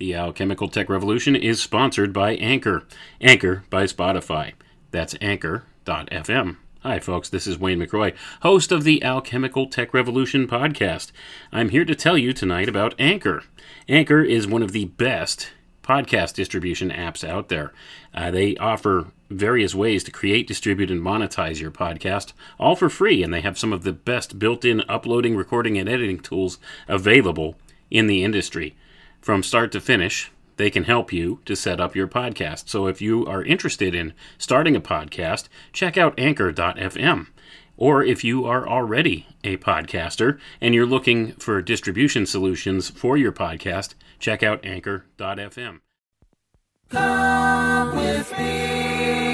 The Alchemical Tech Revolution is sponsored by Anchor. Anchor by Spotify. That's anchor.fm. Hi, folks. This is Wayne McRoy, host of the Alchemical Tech Revolution podcast. I'm here to tell you tonight about Anchor. Anchor is one of the best podcast distribution apps out there. Uh, they offer various ways to create, distribute, and monetize your podcast, all for free, and they have some of the best built in uploading, recording, and editing tools available in the industry. From start to finish, they can help you to set up your podcast. So if you are interested in starting a podcast, check out anchor.fm. Or if you are already a podcaster and you're looking for distribution solutions for your podcast, check out anchor.fm. Come with me.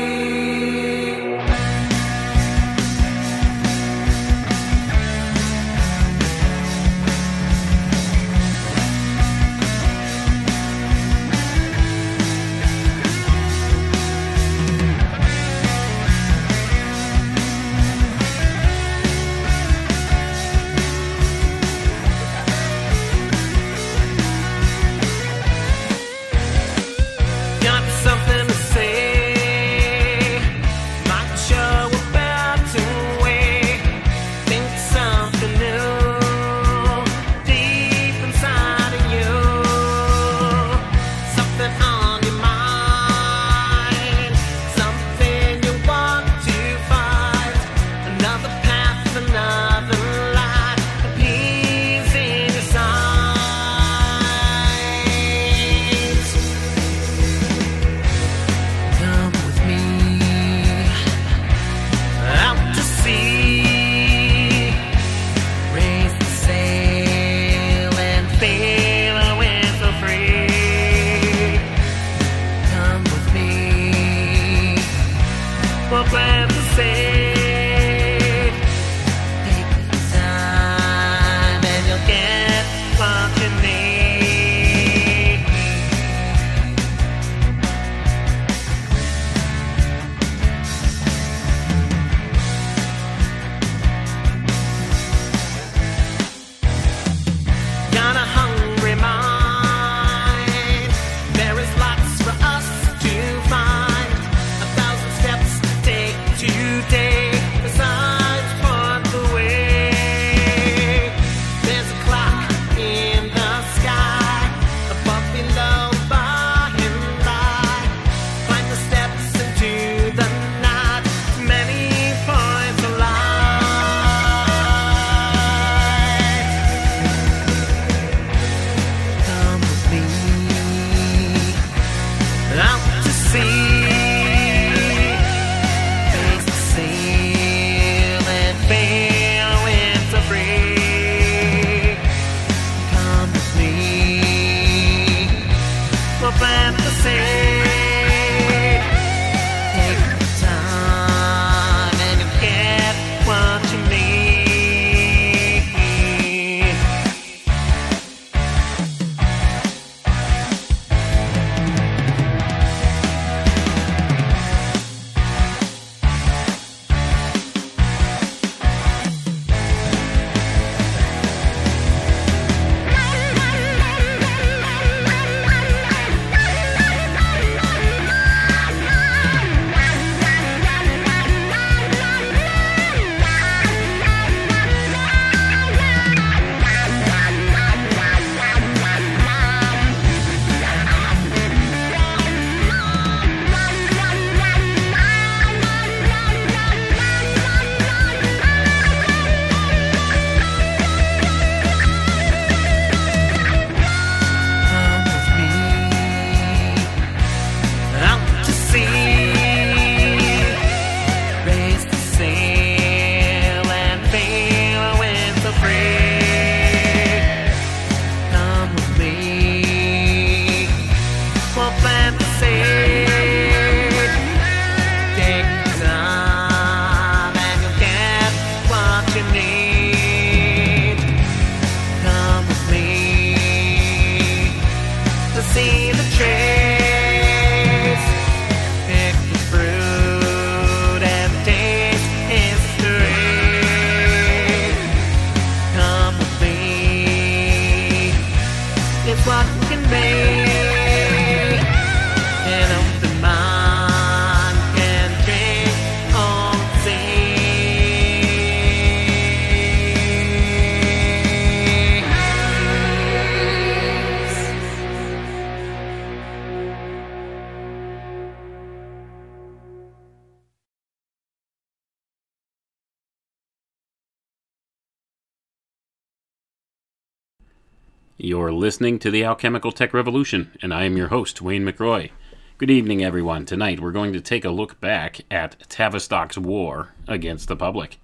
You're listening to the Alchemical Tech Revolution, and I am your host, Wayne McRoy. Good evening, everyone. Tonight we're going to take a look back at Tavistock's war against the public.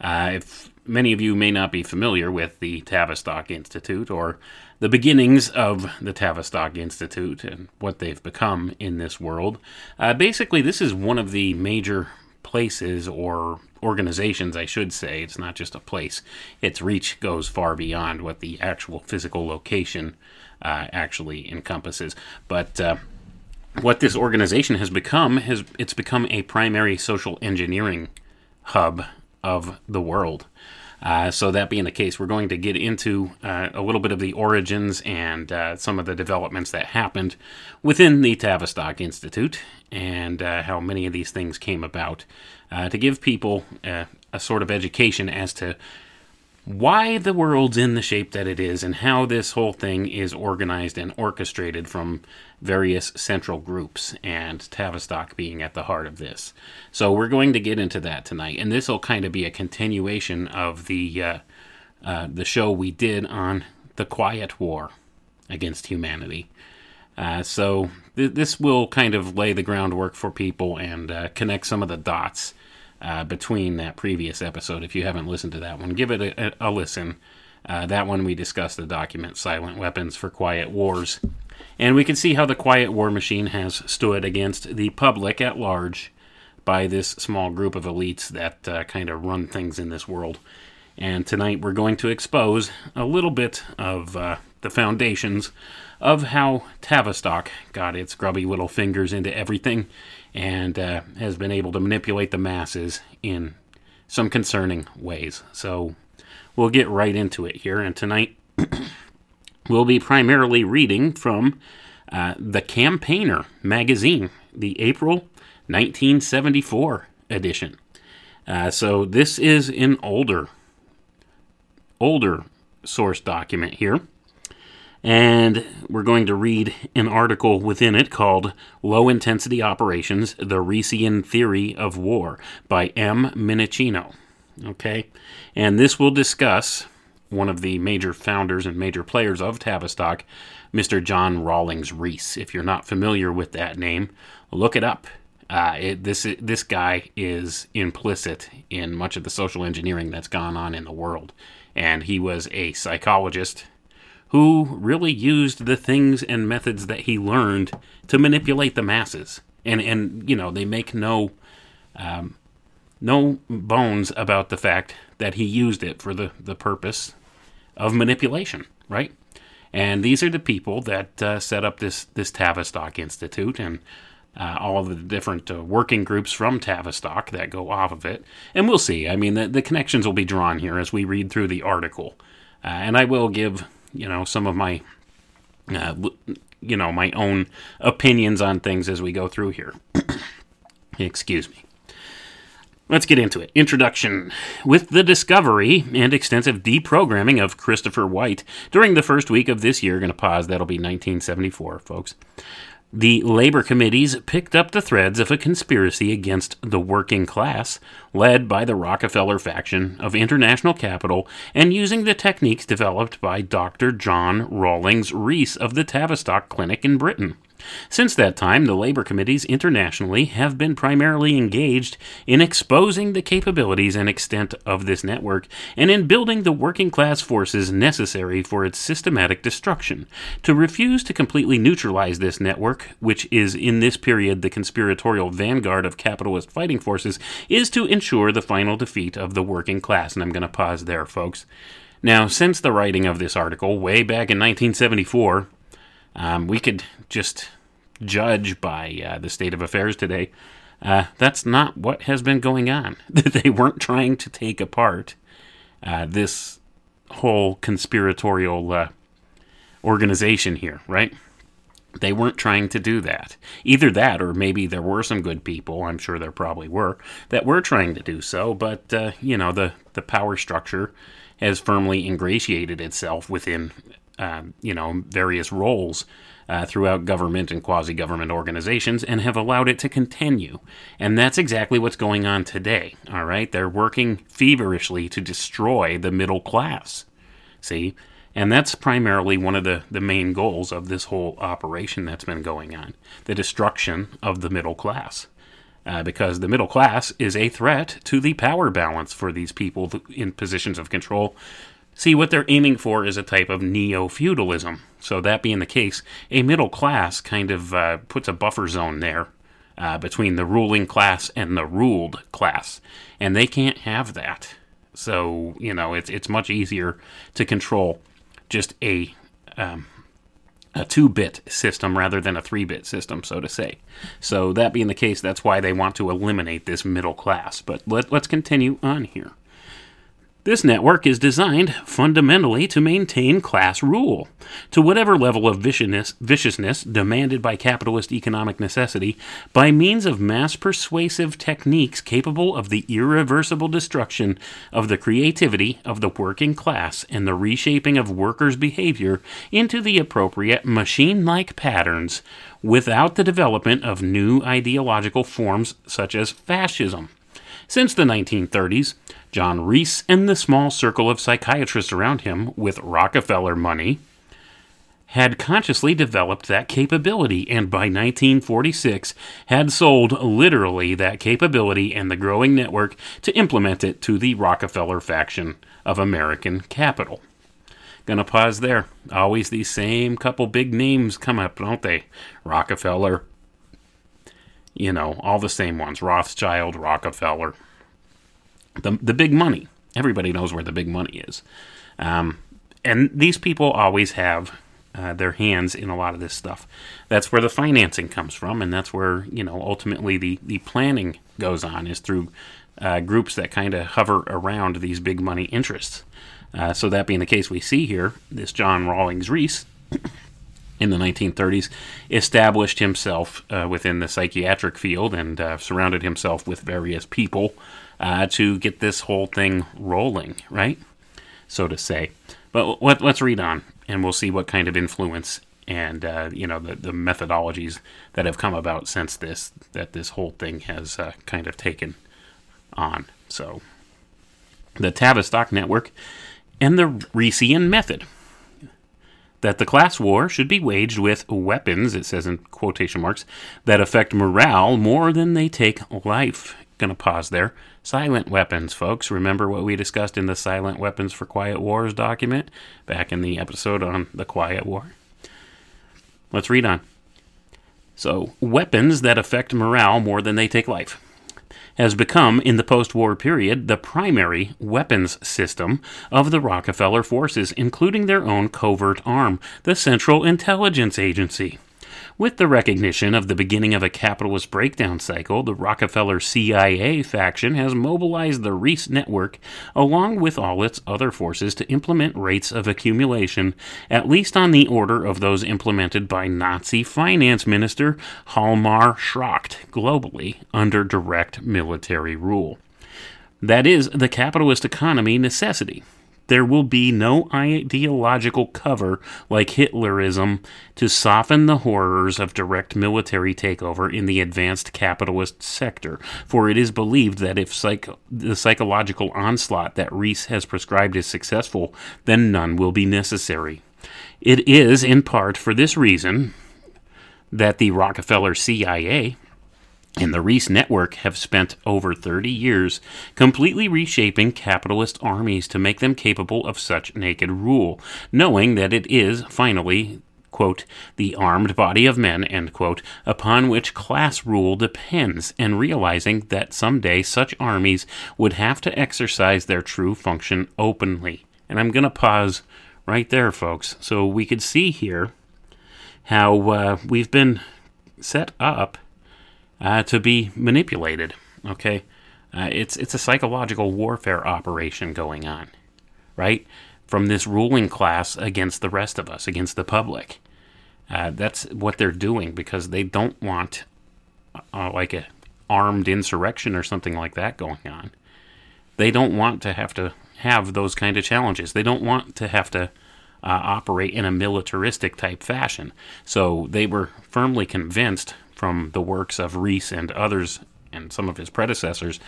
Uh, if many of you may not be familiar with the Tavistock Institute or the beginnings of the Tavistock Institute and what they've become in this world, uh, basically, this is one of the major places or organizations, I should say. It's not just a place, its reach goes far beyond what the actual physical location uh, actually encompasses. But uh, what this organization has become has it's become a primary social engineering hub of the world. Uh, so that being the case, we're going to get into uh, a little bit of the origins and uh, some of the developments that happened within the Tavistock Institute and uh, how many of these things came about uh, to give people uh, a sort of education as to why the world's in the shape that it is and how this whole thing is organized and orchestrated from various central groups, and Tavistock being at the heart of this. So, we're going to get into that tonight, and this will kind of be a continuation of the, uh, uh, the show we did on the Quiet War against humanity. Uh, so, th- this will kind of lay the groundwork for people and uh, connect some of the dots uh, between that previous episode. If you haven't listened to that one, give it a, a, listen. Uh, that one we discussed the document Silent Weapons for Quiet Wars. And we can see how the Quiet War Machine has stood against the public at large by this small group of elites that uh, kind of run things in this world. And tonight we're going to expose a little bit of uh, the foundations of how Tavistock got its grubby little fingers into everything and uh, has been able to manipulate the masses in some concerning ways. So we'll get right into it here. And tonight we'll be primarily reading from uh, The Campaigner magazine, the April 1974 edition. Uh, so this is an older, older source document here. And we're going to read an article within it called Low Intensity Operations The Reesian Theory of War by M. Minicino. Okay? And this will discuss one of the major founders and major players of Tavistock, Mr. John Rawlings Rees. If you're not familiar with that name, look it up. Uh, it, this this guy is implicit in much of the social engineering that's gone on in the world, and he was a psychologist who really used the things and methods that he learned to manipulate the masses. And and you know they make no um, no bones about the fact that he used it for the the purpose of manipulation, right? And these are the people that uh, set up this this Tavistock Institute and uh, all of the different uh, working groups from Tavistock that go off of it. And we'll see. I mean, the, the connections will be drawn here as we read through the article. Uh, and I will give, you know, some of my, uh, you know, my own opinions on things as we go through here. Excuse me. Let's get into it. Introduction. With the discovery and extensive deprogramming of Christopher White during the first week of this year, going to pause, that'll be 1974, folks. The labor committees picked up the threads of a conspiracy against the working class, led by the Rockefeller faction of international capital, and using the techniques developed by Dr. John Rawlings Rees of the Tavistock Clinic in Britain. Since that time, the labor committees internationally have been primarily engaged in exposing the capabilities and extent of this network and in building the working class forces necessary for its systematic destruction. To refuse to completely neutralize this network, which is in this period the conspiratorial vanguard of capitalist fighting forces, is to ensure the final defeat of the working class. And I'm going to pause there, folks. Now, since the writing of this article, way back in 1974, um, we could just judge by uh, the state of affairs today. Uh, that's not what has been going on. they weren't trying to take apart uh, this whole conspiratorial uh, organization here, right? They weren't trying to do that. Either that, or maybe there were some good people. I'm sure there probably were that were trying to do so. But uh, you know, the the power structure has firmly ingratiated itself within um, you know various roles uh, throughout government and quasi-government organizations and have allowed it to continue. And that's exactly what's going on today. All right, they're working feverishly to destroy the middle class. See, and that's primarily one of the, the main goals of this whole operation that's been going on the destruction of the middle class. Uh, because the middle class is a threat to the power balance for these people in positions of control. See, what they're aiming for is a type of neo feudalism. So, that being the case, a middle class kind of uh, puts a buffer zone there uh, between the ruling class and the ruled class. And they can't have that. So, you know, it's, it's much easier to control just a um, a two bit system rather than a three bit system, so to say. So, that being the case, that's why they want to eliminate this middle class. But let, let's continue on here. This network is designed fundamentally to maintain class rule to whatever level of viciousness, viciousness, demanded by capitalist economic necessity by means of mass persuasive techniques capable of the irreversible destruction of the creativity of the working class and the reshaping of workers' behavior into the appropriate machine like patterns without the development of new ideological forms such as fascism. Since the 1930s, John Rees and the small circle of psychiatrists around him with Rockefeller money had consciously developed that capability and by 1946 had sold literally that capability and the growing network to implement it to the Rockefeller faction of American capital. Gonna pause there. Always these same couple big names come up, don't they? Rockefeller, you know, all the same ones Rothschild, Rockefeller. The, the big money. Everybody knows where the big money is. Um, and these people always have uh, their hands in a lot of this stuff. That's where the financing comes from, and that's where, you know, ultimately the, the planning goes on, is through uh, groups that kind of hover around these big money interests. Uh, so, that being the case, we see here this John Rawlings Rees in the 1930s, established himself uh, within the psychiatric field and uh, surrounded himself with various people uh, to get this whole thing rolling, right? So to say. But let, us read on, and we'll see what kind of influence and uh, you know the, the methodologies that have come about since this that this whole thing has uh, kind of taken on. So the Tavistock Network and the Reesian method that the class war should be waged with weapons, it says in quotation marks, that affect morale more than they take life. Gonna pause there. Silent weapons, folks. Remember what we discussed in the Silent Weapons for Quiet Wars document back in the episode on the Quiet War? Let's read on. So, weapons that affect morale more than they take life has become, in the post war period, the primary weapons system of the Rockefeller forces, including their own covert arm, the Central Intelligence Agency. With the recognition of the beginning of a capitalist breakdown cycle, the Rockefeller CIA faction has mobilized the Rees network along with all its other forces to implement rates of accumulation, at least on the order of those implemented by Nazi finance minister Hjalmar Schacht globally under direct military rule. That is the capitalist economy necessity there will be no ideological cover like Hitlerism to soften the horrors of direct military takeover in the advanced capitalist sector, for it is believed that if the psychological onslaught that Rees has prescribed is successful, then none will be necessary. It is, in part, for this reason that the Rockefeller CIA and the Rees Network have spent over 30 years completely reshaping capitalist armies to make them capable of such naked rule, knowing that it is, finally, quote, the armed body of men, end quote, upon which class rule depends, and realizing that someday such armies would have to exercise their true function openly. And I'm going to pause right there, folks, so we could see here how uh, we've been set up uh, to be manipulated. Okay, uh, it's it's a psychological warfare operation going on, right? From this ruling class against the rest of us, against the public. Uh, that's what they're doing because they don't want uh, like a armed insurrection or something like that going on. They don't want to have to have those kind of challenges. They don't want to have to uh, operate in a militaristic type fashion. So they were firmly convinced from the works of Rees and others and some of his predecessors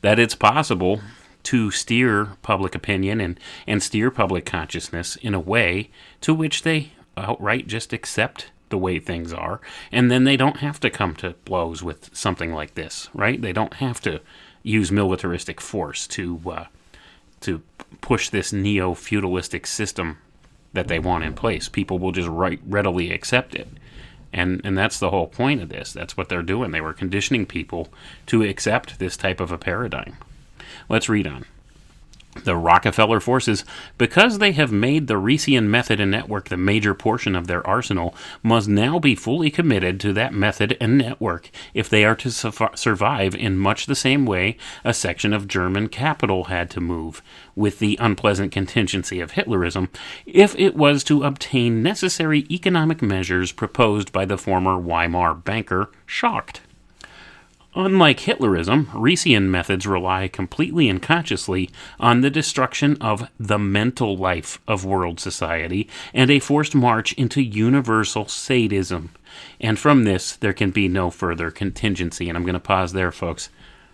that it's possible to steer public opinion and, and steer public consciousness in a way to which they outright just accept the way things are, and then they don't have to come to blows with something like this, right? They don't have to use militaristic force to uh, to push this neo feudalistic system that they want in place. People will just right, readily accept it. And, and that's the whole point of this. That's what they're doing. They were conditioning people to accept this type of a paradigm. Let's read on. The Rockefeller forces, because they have made the Reesian method and network the major portion of their arsenal, must now be fully committed to that method and network if they are to su- survive in much the same way a section of German capital had to move, with the unpleasant contingency of Hitlerism, if it was to obtain necessary economic measures proposed by the former Weimar banker Schacht. Unlike Hitlerism, Reesian methods rely completely and consciously on the destruction of the mental life of world society and a forced march into universal sadism. And from this, there can be no further contingency. And I'm going to pause there, folks.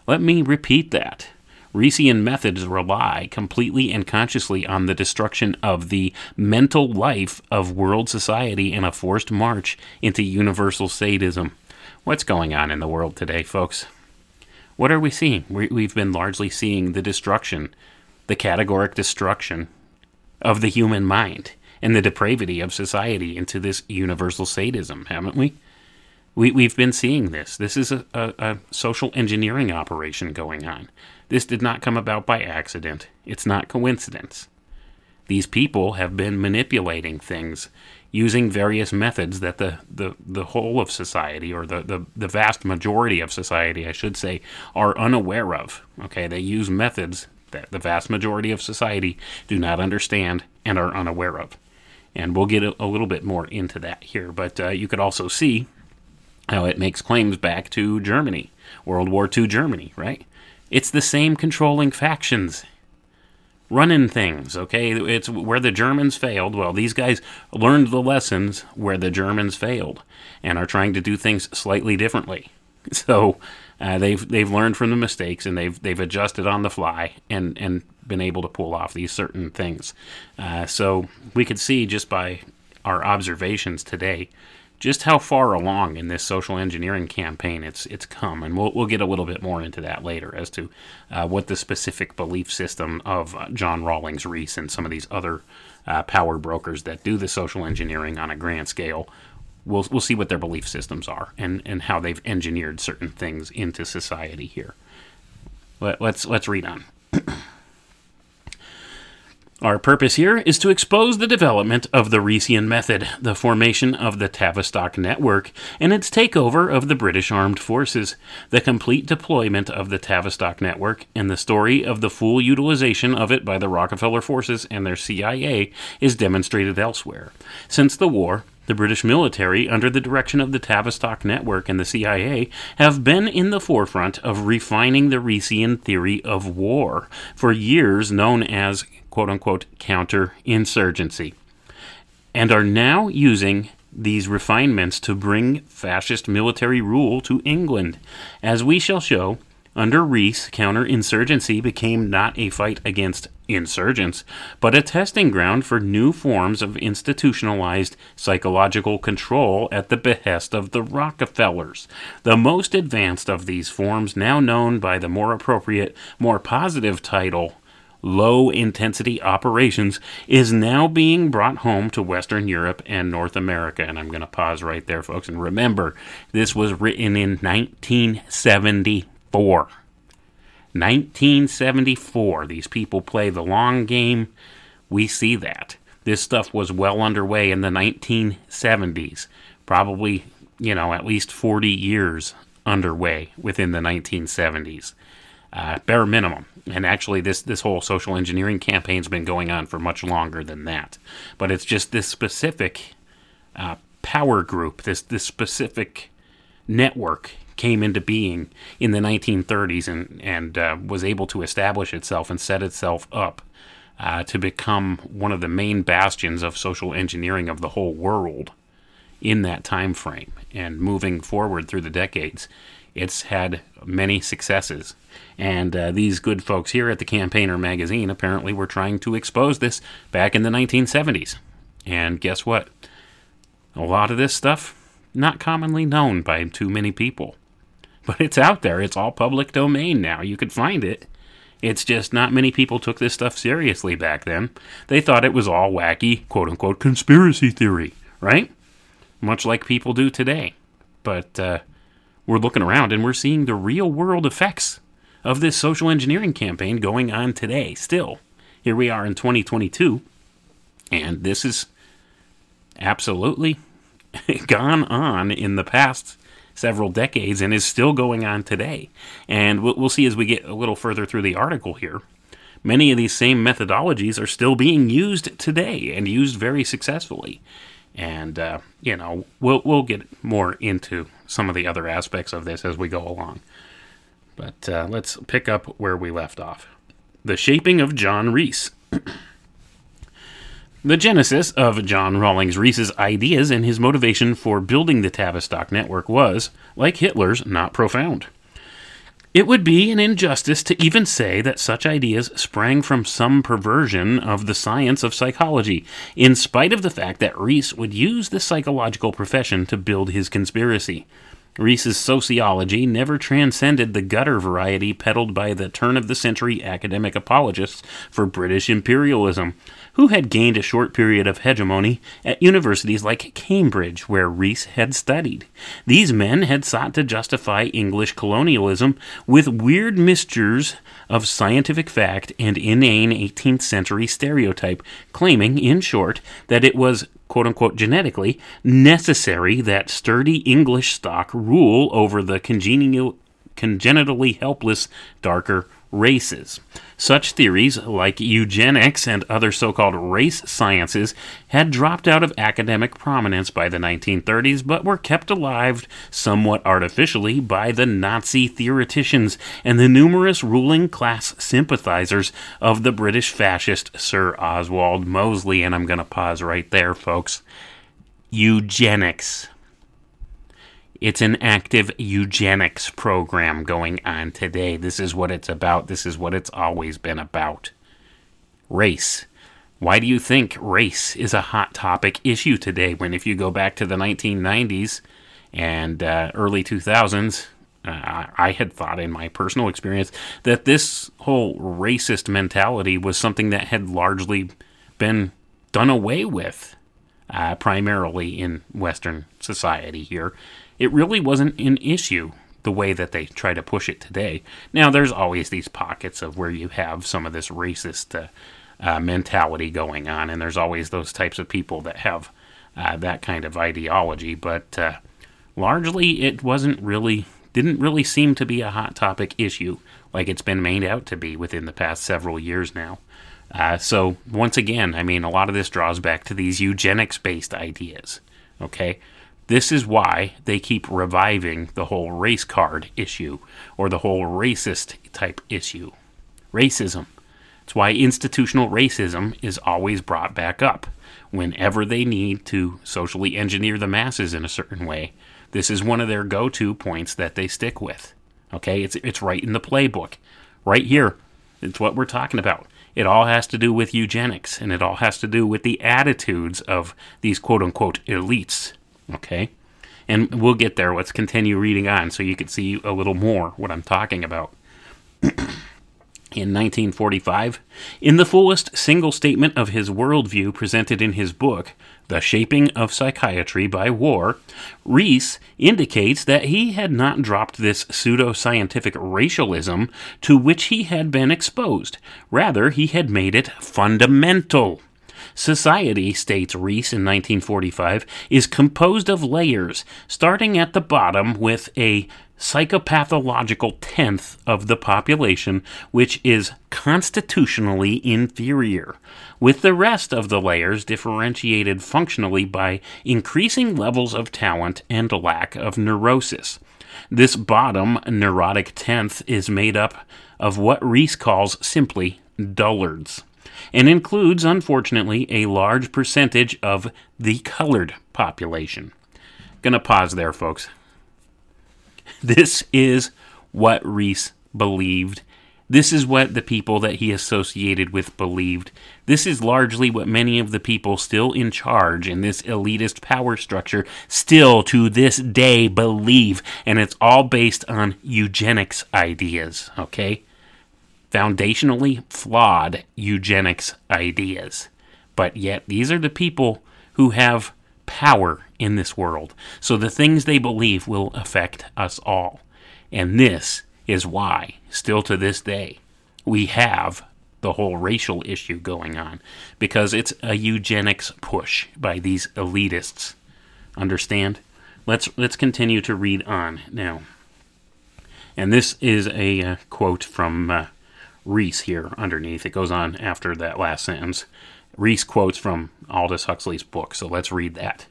Let me repeat that. Reesian methods rely completely and consciously on the destruction of the mental life of world society and a forced march into universal sadism. What's going on in the world today, folks? What are we seeing? We, we've been largely seeing the destruction, the categoric destruction of the human mind and the depravity of society into this universal sadism, haven't we? we we've been seeing this. This is a, a, a social engineering operation going on. This did not come about by accident. It's not coincidence. These people have been manipulating things using various methods that the, the, the whole of society, or the, the, the vast majority of society, I should say, are unaware of. Okay, they use methods that the vast majority of society do not understand and are unaware of. And we'll get a, a little bit more into that here. But uh, you could also see how it makes claims back to Germany, World War II Germany, right? It's the same controlling factions running things, okay? It's where the Germans failed. Well, these guys learned the lessons where the Germans failed and are trying to do things slightly differently. So uh, they've they've learned from the mistakes and they've they've adjusted on the fly and and been able to pull off these certain things. Uh, so we could see just by our observations today just how far along in this social engineering campaign it's it's come, and we'll we'll get a little bit more into that later as to uh, what the specific belief system of uh, John Rawlings Rees and some of these other uh, power brokers that do the social engineering on a grand scale. We'll we'll see what their belief systems are and and how they've engineered certain things into society here. Let, let's let's read on. Our purpose here is to expose the development of the Reesian method, the formation of the Tavistock network, and its takeover of the British armed forces, the complete deployment of the Tavistock network, and the story of the full utilization of it by the Rockefeller forces and their CIA is demonstrated elsewhere. Since the war, the British military, under the direction of the Tavistock Network and the CIA, have been in the forefront of refining the Reesian theory of war, for years known as quote unquote counterinsurgency, and are now using these refinements to bring fascist military rule to England. As we shall show, under Rees, counterinsurgency became not a fight against insurgents, but a testing ground for new forms of institutionalized psychological control at the behest of the Rockefellers. The most advanced of these forms, now known by the more appropriate, more positive title low intensity operations is now being brought home to Western Europe and North America. And I'm going to pause right there, folks. And remember, this was written in 1974. 1974. These people play the long game. We see that. This stuff was well underway in the 1970s. Probably, you know, at least 40 years underway within the 1970s. Uh, bare minimum. And actually, this, this whole social engineering campaign's been going on for much longer than that. But it's just this specific uh, power group, this this specific network came into being in the 1930s and and uh, was able to establish itself and set itself up uh, to become one of the main bastions of social engineering of the whole world in that time frame and moving forward through the decades it's had many successes. And uh, these good folks here at the campaigner magazine apparently were trying to expose this back in the 1970s and guess what? A lot of this stuff not commonly known by too many people. But it's out there. It's all public domain now. You could find it. It's just not many people took this stuff seriously back then. They thought it was all wacky, quote unquote, conspiracy theory, right? Much like people do today. But uh, we're looking around and we're seeing the real world effects of this social engineering campaign going on today, still. Here we are in 2022, and this is absolutely gone on in the past several decades and is still going on today. And we'll, see as we get a little further through the article here. Many of these same methodologies are still being used today and used very successfully. And uh, you know, we'll we'll get more into some of the other aspects of this as we go along. But uh, let's pick up where we left off. The shaping of John Rees. The genesis of John Rawlings Rees's ideas and his motivation for building the Tavistock network was, like Hitler's, not profound. It would be an injustice to even say that such ideas sprang from some perversion of the science of psychology, in spite of the fact that Rees would use the psychological profession to build his conspiracy. Rees's sociology never transcended the gutter variety peddled by the turn of the century academic apologists for British imperialism, who had gained a short period of hegemony at universities like Cambridge, where Rees had studied. These men had sought to justify English colonialism with weird mixtures of scientific fact and inane 18th century stereotype, claiming, in short, that it was quote unquote genetically necessary that sturdy English stock rule over the congenial, congenitally helpless darker races. Such theories, like eugenics and other so called race sciences, had dropped out of academic prominence by the 1930s, but were kept alive somewhat artificially by the Nazi theoreticians and the numerous ruling class sympathizers of the British fascist Sir Oswald Mosley. And I'm going to pause right there, folks. Eugenics. It's an active eugenics program going on today. This is what it's about. This is what it's always been about. Race. Why do you think race is a hot topic issue today when, if you go back to the 1990s and uh, early 2000s, uh, I had thought in my personal experience that this whole racist mentality was something that had largely been done away with, uh, primarily in Western society here it really wasn't an issue the way that they try to push it today. Now, there's always these pockets of where you have some of this racist uh, uh, mentality going on, and there's always those types of people that have uh, that kind of ideology, but uh, largely it wasn't really, didn't really seem to be a hot topic issue like it's been made out to be within the past several years now. Uh, so, once again, I mean, a lot of this draws back to these eugenics based ideas. Okay? This is why they keep reviving the whole race card issue or the whole racist type issue. Racism. It's why institutional racism is always brought back up whenever they need to socially engineer the masses in a certain way. This is one of their go to points that they stick with. Okay, it's, it's right in the playbook. Right here. It's what we're talking about. It all has to do with eugenics, and it all has to do with the attitudes of these quote unquote elites Okay? And we'll get there. Let's continue reading on so you can see a little more what I'm talking about. in 1945, in the fullest single statement of his worldview presented in his book, The Shaping of Psychiatry by War, Rees indicates that he had not dropped this pseudo-scientific racialism to which he had been exposed. Rather, he had made it fundamental. Society, states Rees in 1945, is composed of layers, starting at the bottom with a psychopathological tenth of the population, which is constitutionally inferior, with the rest of the layers differentiated functionally by increasing levels of talent and lack of neurosis. This bottom neurotic tenth is made up of what Rees calls simply dullards and includes, unfortunately, a large percentage of the colored population. Gonna pause there, folks. This is what Rees believed. This is what the people that he associated with believed. This is largely what many of the people still in charge in this elitist power structure still to this day believe. And it's all based on eugenics ideas, okay? Foundationally flawed eugenics ideas. But yet, these are the people who have power in this world. So the things they believe will affect us all. And this is why, still to this day, we have the whole racial issue going on because it's a eugenics push by these elitists. Understand? Let's let's continue to read on now. And this is a uh, quote from uh, Rees here underneath. It goes on after that last sentence. Rees quotes from Aldous Huxley's book, so let's read that.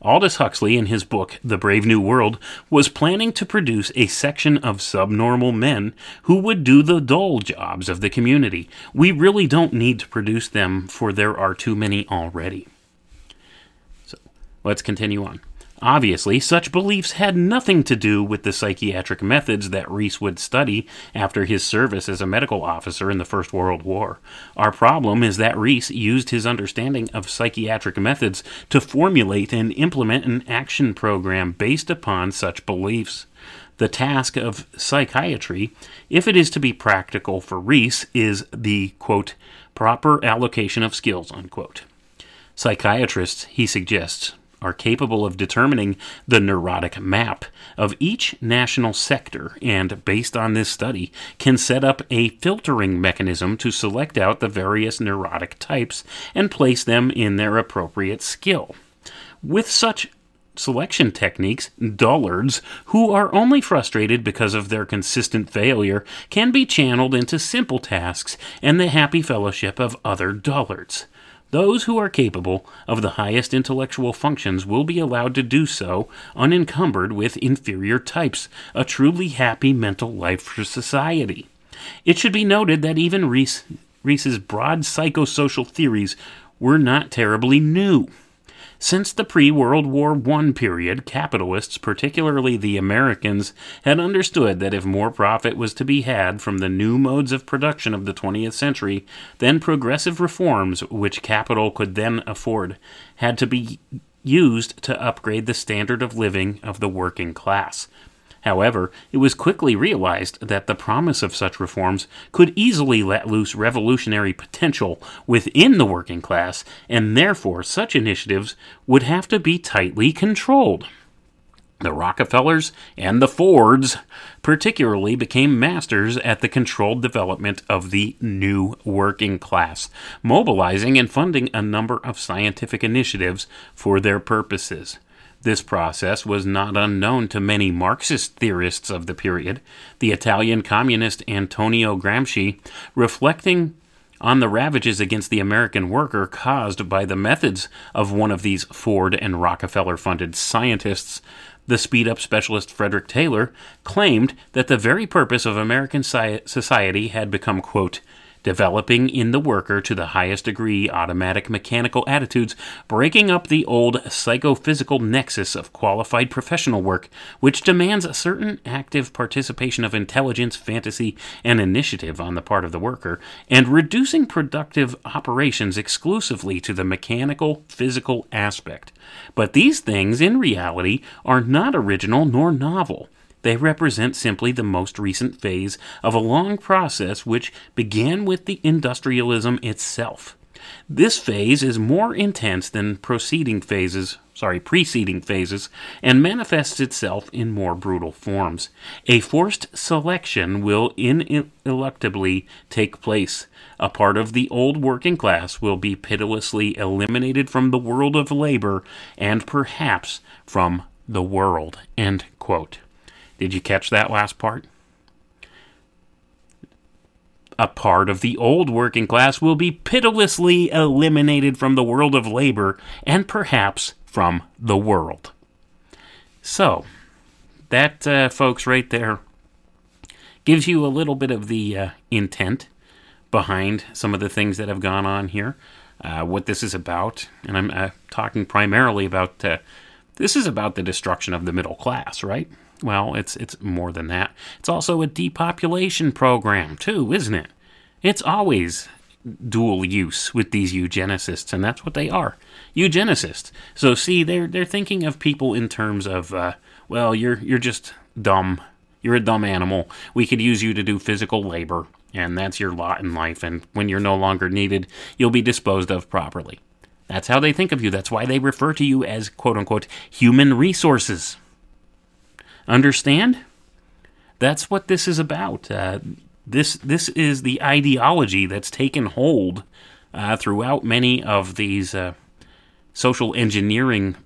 Aldous Huxley, in his book The Brave New World, was planning to produce a section of subnormal men who would do the dull jobs of the community. We really don't need to produce them, for there are too many already. So let's continue on. Obviously, such beliefs had nothing to do with the psychiatric methods that Rees would study after his service as a medical officer in the First World War. Our problem is that Rees used his understanding of psychiatric methods to formulate and implement an action program based upon such beliefs. The task of psychiatry, if it is to be practical for Rees, is the quote, proper allocation of skills, unquote. Psychiatrists, he suggests, are capable of determining the neurotic map of each national sector and, based on this study, can set up a filtering mechanism to select out the various neurotic types and place them in their appropriate skill. With such selection techniques, dullards, who are only frustrated because of their consistent failure, can be channeled into simple tasks and the happy fellowship of other dullards. Those who are capable of the highest intellectual functions will be allowed to do so unencumbered with inferior types, a truly happy mental life for society. It should be noted that even Rees, Rees's broad psychosocial theories were not terribly new. Since the pre World War I period, capitalists, particularly the Americans, had understood that if more profit was to be had from the new modes of production of the 20th century, then progressive reforms, which capital could then afford, had to be used to upgrade the standard of living of the working class. However, it was quickly realized that the promise of such reforms could easily let loose revolutionary potential within the working class, and therefore such initiatives would have to be tightly controlled. The Rockefellers and the Fords, particularly, became masters at the controlled development of the new working class, mobilizing and funding a number of scientific initiatives for their purposes. This process was not unknown to many Marxist theorists of the period. The Italian communist Antonio Gramsci, reflecting on the ravages against the American worker caused by the methods of one of these Ford and Rockefeller funded scientists, the speed up specialist Frederick Taylor claimed that the very purpose of American society had become, quote, developing in the worker to the highest degree automatic mechanical attitudes, breaking up the old psychophysical nexus of qualified professional work, which demands a certain active participation of intelligence, fantasy, and initiative on the part of the worker, and reducing productive operations exclusively to the mechanical, physical aspect. But these things, in reality, are not original nor novel. They represent simply the most recent phase of a long process which began with the industrialism itself. This phase is more intense than preceding phases, sorry, preceding phases and manifests itself in more brutal forms. A forced selection will ineluctably take place. A part of the old working class will be pitilessly eliminated from the world of labor and perhaps from the world. End quote. Did you catch that last part? A part of the old working class will be pitilessly eliminated from the world of labor and perhaps from the world. So, that, uh, folks, right there gives you a little bit of the uh, intent behind some of the things that have gone on here, uh, what this is about. And I'm uh, talking primarily about uh, this is about the destruction of the middle class, right? Well, it's it's more than that. It's also a depopulation program too, isn't it? It's always dual use with these eugenicists, and that's what they are, eugenicists. So see, they're they're thinking of people in terms of, uh, well, you're you're just dumb, you're a dumb animal. We could use you to do physical labor, and that's your lot in life. And when you're no longer needed, you'll be disposed of properly. That's how they think of you. That's why they refer to you as quote unquote human resources. Understand? That's what this is about. Uh, this this is the ideology that's taken hold uh, throughout many of these uh, social engineering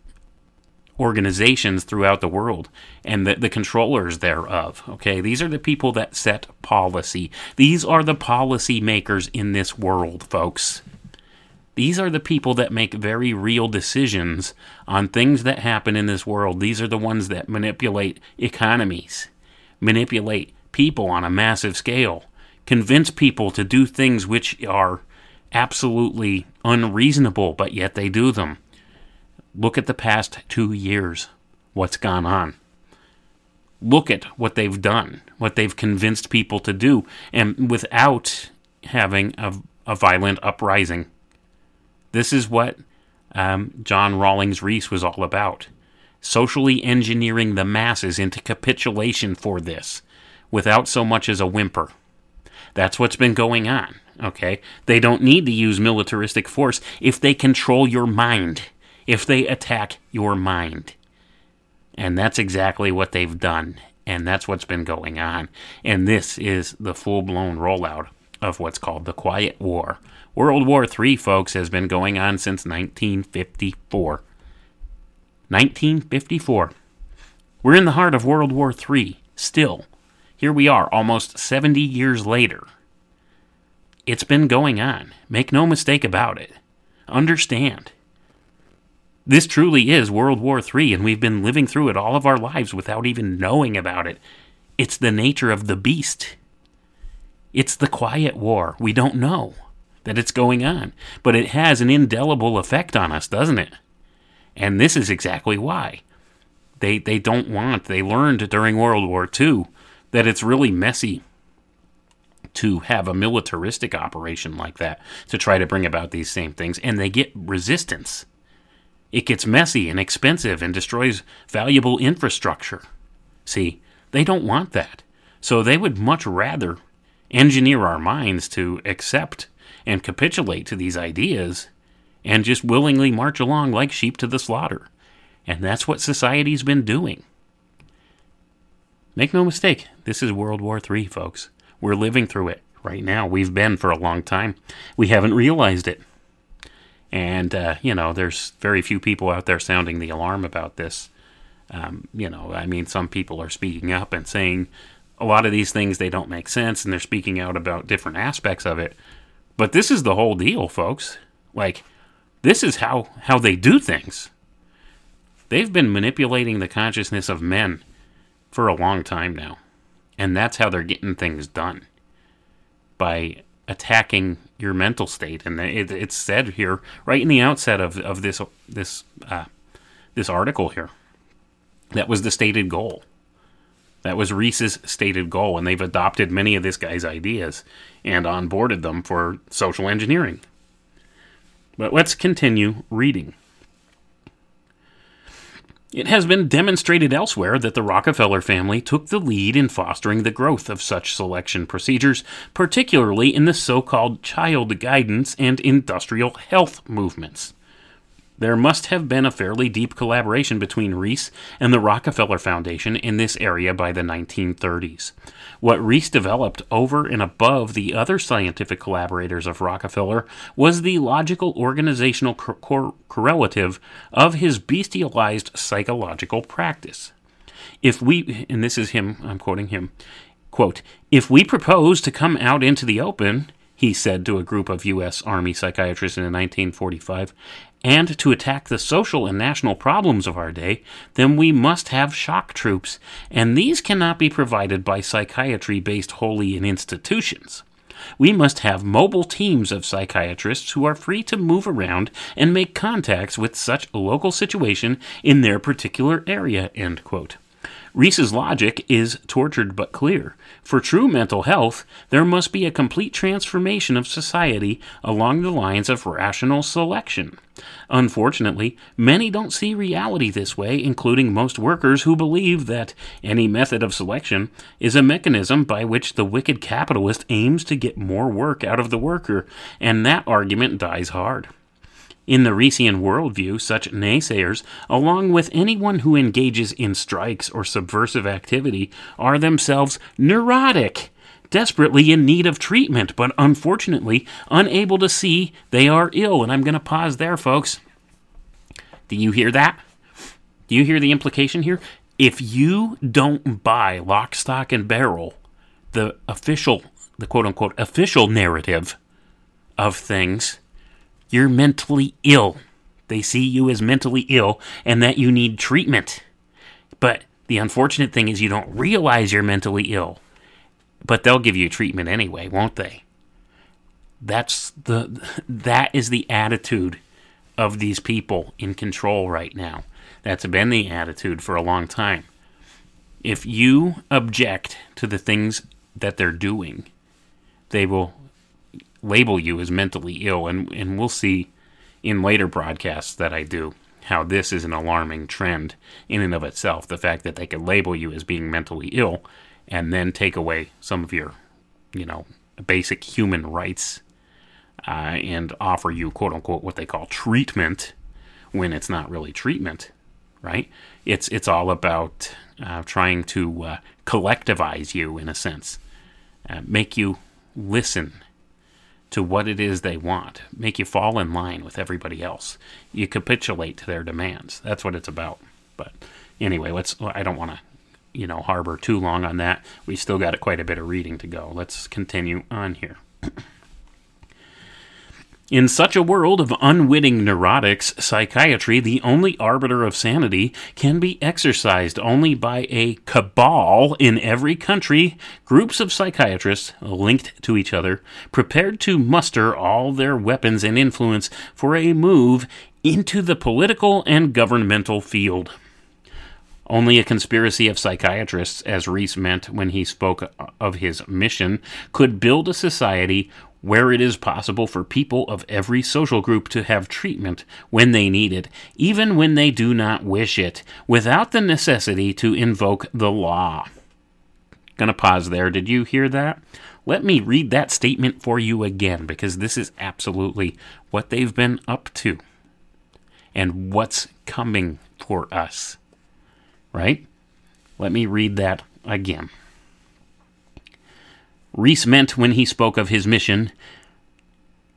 organizations throughout the world and the, the controllers thereof. Okay, these are the people that set policy. These are the policy makers in this world, folks. These are the people that make very real decisions on things that happen in this world. These are the ones that manipulate economies, manipulate people on a massive scale, convince people to do things which are absolutely unreasonable, but yet they do them. Look at the past two years, what's gone on. Look at what they've done, what they've convinced people to do, and without having a, a violent uprising. This is what um, John Rawlings Rees was all about. Socially engineering the masses into capitulation for this without so much as a whimper. That's what's been going on, okay? They don't need to use militaristic force if they control your mind, if they attack your mind. And that's exactly what they've done. And that's what's been going on. And this is the full blown rollout of what's called the Quiet War. World War III, folks, has been going on since 1954. 1954. We're in the heart of World War III, still. Here we are, almost 70 years later. It's been going on. Make no mistake about it. Understand. This truly is World War III, and we've been living through it all of our lives without even knowing about it. It's the nature of the beast. It's the quiet war. We don't know that it's going on, but it has an indelible effect on us, doesn't it? And this is exactly why. They, they don't want, they learned during World War II that it's really messy to have a militaristic operation like that to try to bring about these same things, and they get resistance. It gets messy and expensive and destroys valuable infrastructure. See, they don't want that. So they would much rather engineer our minds to accept and capitulate to these ideas and just willingly march along like sheep to the slaughter. And that's what society's been doing. Make no mistake, this is World War III, folks. We're living through it right now. We've been for a long time. We haven't realized it. And, uh, you know, there's very few people out there sounding the alarm about this. Um, you know, I mean, some people are speaking up and saying a lot of these things, they don't make sense, and they're speaking out about different aspects of it. But this is the whole deal, folks. Like, this is how, how they do things. They've been manipulating the consciousness of men for a long time now. And that's how they're getting things done by attacking your mental state. And it, it's said here, right in the outset of, of this this uh, this article here, that was the stated goal. That was Rees's stated goal, and they've adopted many of this guy's ideas and onboarded them for social engineering. But let's continue reading. It has been demonstrated elsewhere that the Rockefeller family took the lead in fostering the growth of such selection procedures, particularly in the so called child guidance and industrial health movements. There must have been a fairly deep collaboration between Rees and the Rockefeller Foundation in this area by the 1930s. What Rees developed over and above the other scientific collaborators of Rockefeller was the logical organizational cor- cor- correlative of his bestialized psychological practice. If we, and this is him, I'm quoting him, quote, if we propose to come out into the open, he said to a group of U.S. Army psychiatrists in 1945, and to attack the social and national problems of our day, then we must have shock troops, and these cannot be provided by psychiatry based wholly in institutions. We must have mobile teams of psychiatrists who are free to move around and make contacts with such a local situation in their particular area. End quote. Rees's logic is tortured but clear. For true mental health, there must be a complete transformation of society along the lines of rational selection. Unfortunately, many don't see reality this way, including most workers who believe that any method of selection is a mechanism by which the wicked capitalist aims to get more work out of the worker, and that argument dies hard. In the Reesian worldview, such naysayers, along with anyone who engages in strikes or subversive activity, are themselves neurotic, desperately in need of treatment, but unfortunately unable to see they are ill. And I'm going to pause there, folks. Do you hear that? Do you hear the implication here? If you don't buy lock, stock, and barrel, the official, the quote unquote official narrative of things, you're mentally ill. They see you as mentally ill and that you need treatment. But the unfortunate thing is you don't realize you're mentally ill. But they'll give you treatment anyway, won't they? That's the that is the attitude of these people in control right now. That's been the attitude for a long time. If you object to the things that they're doing, they will label you as mentally ill, and, and we'll see in later broadcasts that I do how this is an alarming trend in and of itself. The fact that they could label you as being mentally ill and then take away some of your, you know, basic human rights uh, and offer you, quote unquote, what they call treatment when it's not really treatment, right? It's, it's all about uh, trying to uh, collectivize you in a sense, uh, make you listen to what it is they want, make you fall in line with everybody else. You capitulate to their demands. That's what it's about. But anyway, let's. I don't want to, you know, harbor too long on that. We still got quite a bit of reading to go. Let's continue on here. In such a world of unwitting neurotics, psychiatry, the only arbiter of sanity, can be exercised only by a cabal in every country, groups of psychiatrists linked to each other, prepared to muster all their weapons and influence for a move into the political and governmental field. Only a conspiracy of psychiatrists, as Rees meant when he spoke of his mission, could build a society where it is possible for people of every social group to have treatment when they need it, even when they do not wish it, without the necessity to invoke the law. Gonna pause there. Did you hear that? Let me read that statement for you again because this is absolutely what they've been up to and what's coming for us. Right? Let me read that again. Rees meant when he spoke of his mission,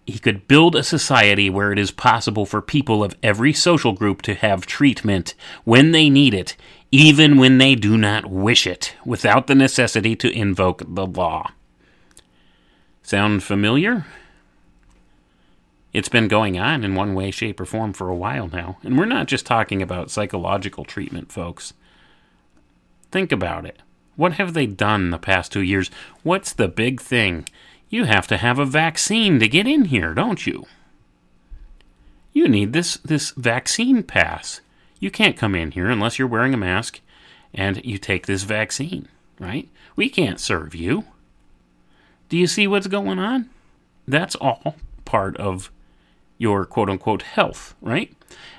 he could build a society where it is possible for people of every social group to have treatment when they need it, even when they do not wish it, without the necessity to invoke the law. Sound familiar? It's been going on in one way, shape, or form for a while now. And we're not just talking about psychological treatment, folks. Think about it. What have they done the past two years? What's the big thing? You have to have a vaccine to get in here, don't you? You need this, this vaccine pass. You can't come in here unless you're wearing a mask and you take this vaccine, right? We can't serve you. Do you see what's going on? That's all part of your quote unquote health, right?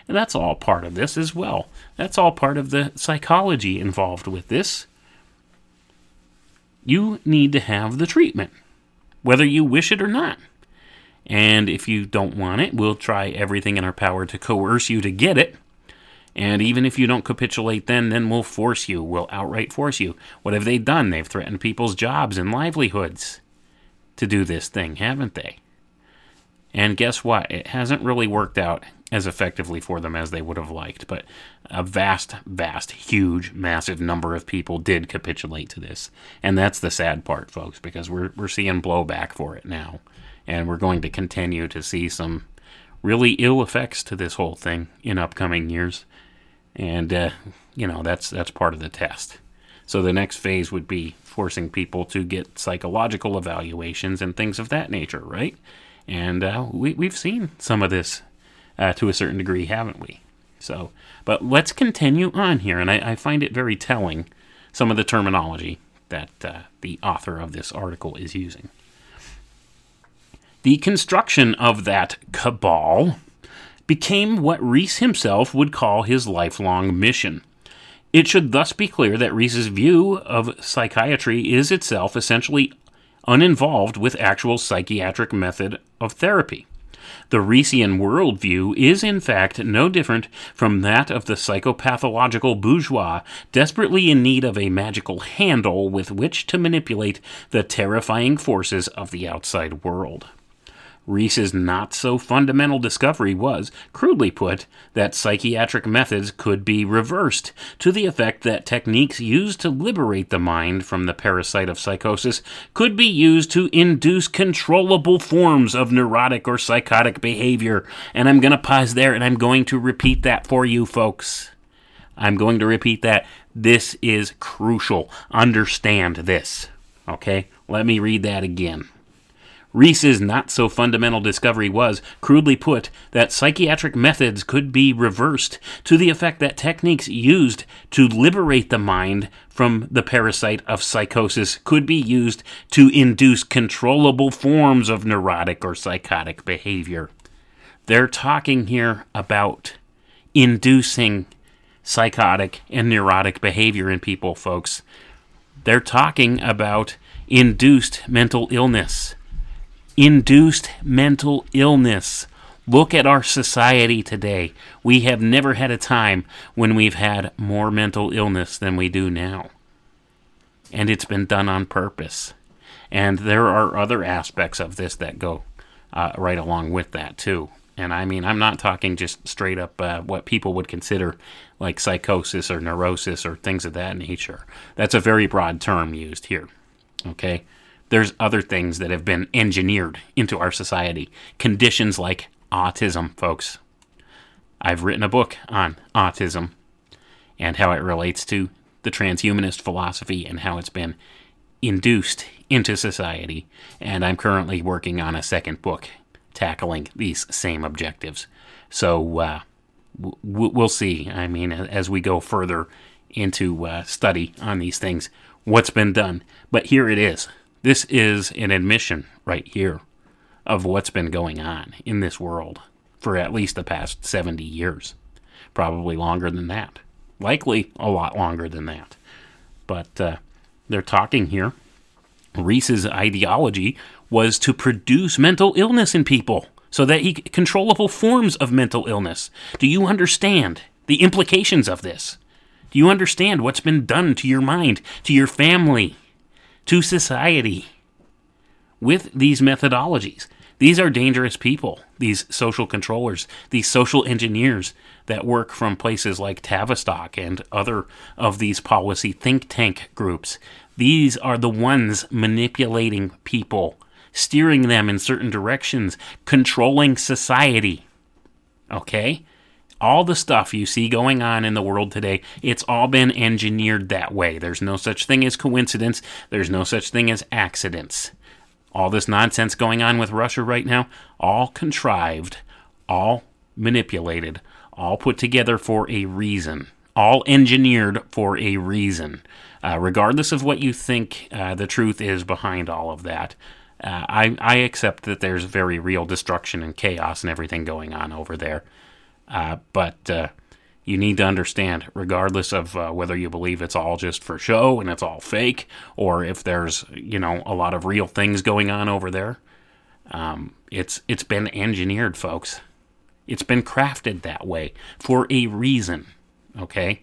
And that's all part of this as well. That's all part of the psychology involved with this. You need to have the treatment, whether you wish it or not. And if you don't want it, we'll try everything in our power to coerce you to get it. And even if you don't capitulate then, then we'll force you. We'll outright force you. What have they done? They've threatened people's jobs and livelihoods to do this thing, haven't they? And guess what? It hasn't really worked out as effectively for them as they would have liked. But a vast, vast, huge, massive number of people did capitulate to this. And that's the sad part, folks, because we're, we're seeing blowback for it now. And we're going to continue to see some really ill effects to this whole thing in upcoming years. And, uh, you know, that's, that's part of the test. So the next phase would be forcing people to get psychological evaluations and things of that nature, right? And uh, we, we've seen some of this uh, to a certain degree, haven't we? So, but let's continue on here, and I, I find it very telling some of the terminology that uh, the author of this article is using. The construction of that cabal became what Rees himself would call his lifelong mission. It should thus be clear that Rees's view of psychiatry is itself essentially uninvolved with actual psychiatric method of therapy. The Reesian worldview is, in fact, no different from that of the psychopathological bourgeois, desperately in need of a magical handle with which to manipulate the terrifying forces of the outside world. Rees's not so fundamental discovery was, crudely put, that psychiatric methods could be reversed to the effect that techniques used to liberate the mind from the parasite of psychosis could be used to induce controllable forms of neurotic or psychotic behavior. And I'm going to pause there and I'm going to repeat that for you folks. I'm going to repeat that. This is crucial. Understand this. Okay? Let me read that again. Rees's not so fundamental discovery was, crudely put, that psychiatric methods could be reversed to the effect that techniques used to liberate the mind from the parasite of psychosis could be used to induce controllable forms of neurotic or psychotic behavior. They're talking here about inducing psychotic and neurotic behavior in people, folks. They're talking about induced mental illness induced mental illness. Look at our society today. We have never had a time when we've had more mental illness than we do now. And it's been done on purpose. And there are other aspects of this that go uh, right along with that, too. And I mean, I'm not talking just straight up uh, what people would consider like psychosis or neurosis or things of that nature. That's a very broad term used here. Okay? There's other things that have been engineered into our society. Conditions like autism, folks. I've written a book on autism and how it relates to the transhumanist philosophy and how it's been induced into society. And I'm currently working on a second book tackling these same objectives. So uh, w- we'll see. I mean, as we go further into uh, study on these things, what's been done. But here it is this is an admission right here of what's been going on in this world for at least the past 70 years. Probably longer than that. Likely a lot longer than that. But uh, they're talking here. Rees's ideology was to produce mental illness in people so that he controllable forms of mental illness. Do you understand the implications of this? Do you understand what's been done to your mind, to your family, to society with these methodologies. These are dangerous people, these social controllers, these social engineers that work from places like Tavistock and other of these policy think tank groups. These are the ones manipulating people, steering them in certain directions, controlling society. Okay? All the stuff you see going on in the world today, it's all been engineered that way. There's no such thing as coincidence, there's no such thing as accidents. All this nonsense going on with Russia right now, all contrived, all manipulated, all put together for a reason, all engineered for a reason. Uh, regardless of what you think uh, the truth is behind all of that, uh, I, I accept that there's very real destruction and chaos and everything going on over there. Uh, but uh, you need to understand, regardless of uh, whether you believe it's all just for show and it's all fake, or if there's you know a lot of real things going on over there, um, it's it's been engineered, folks. It's been crafted that way for a reason. Okay,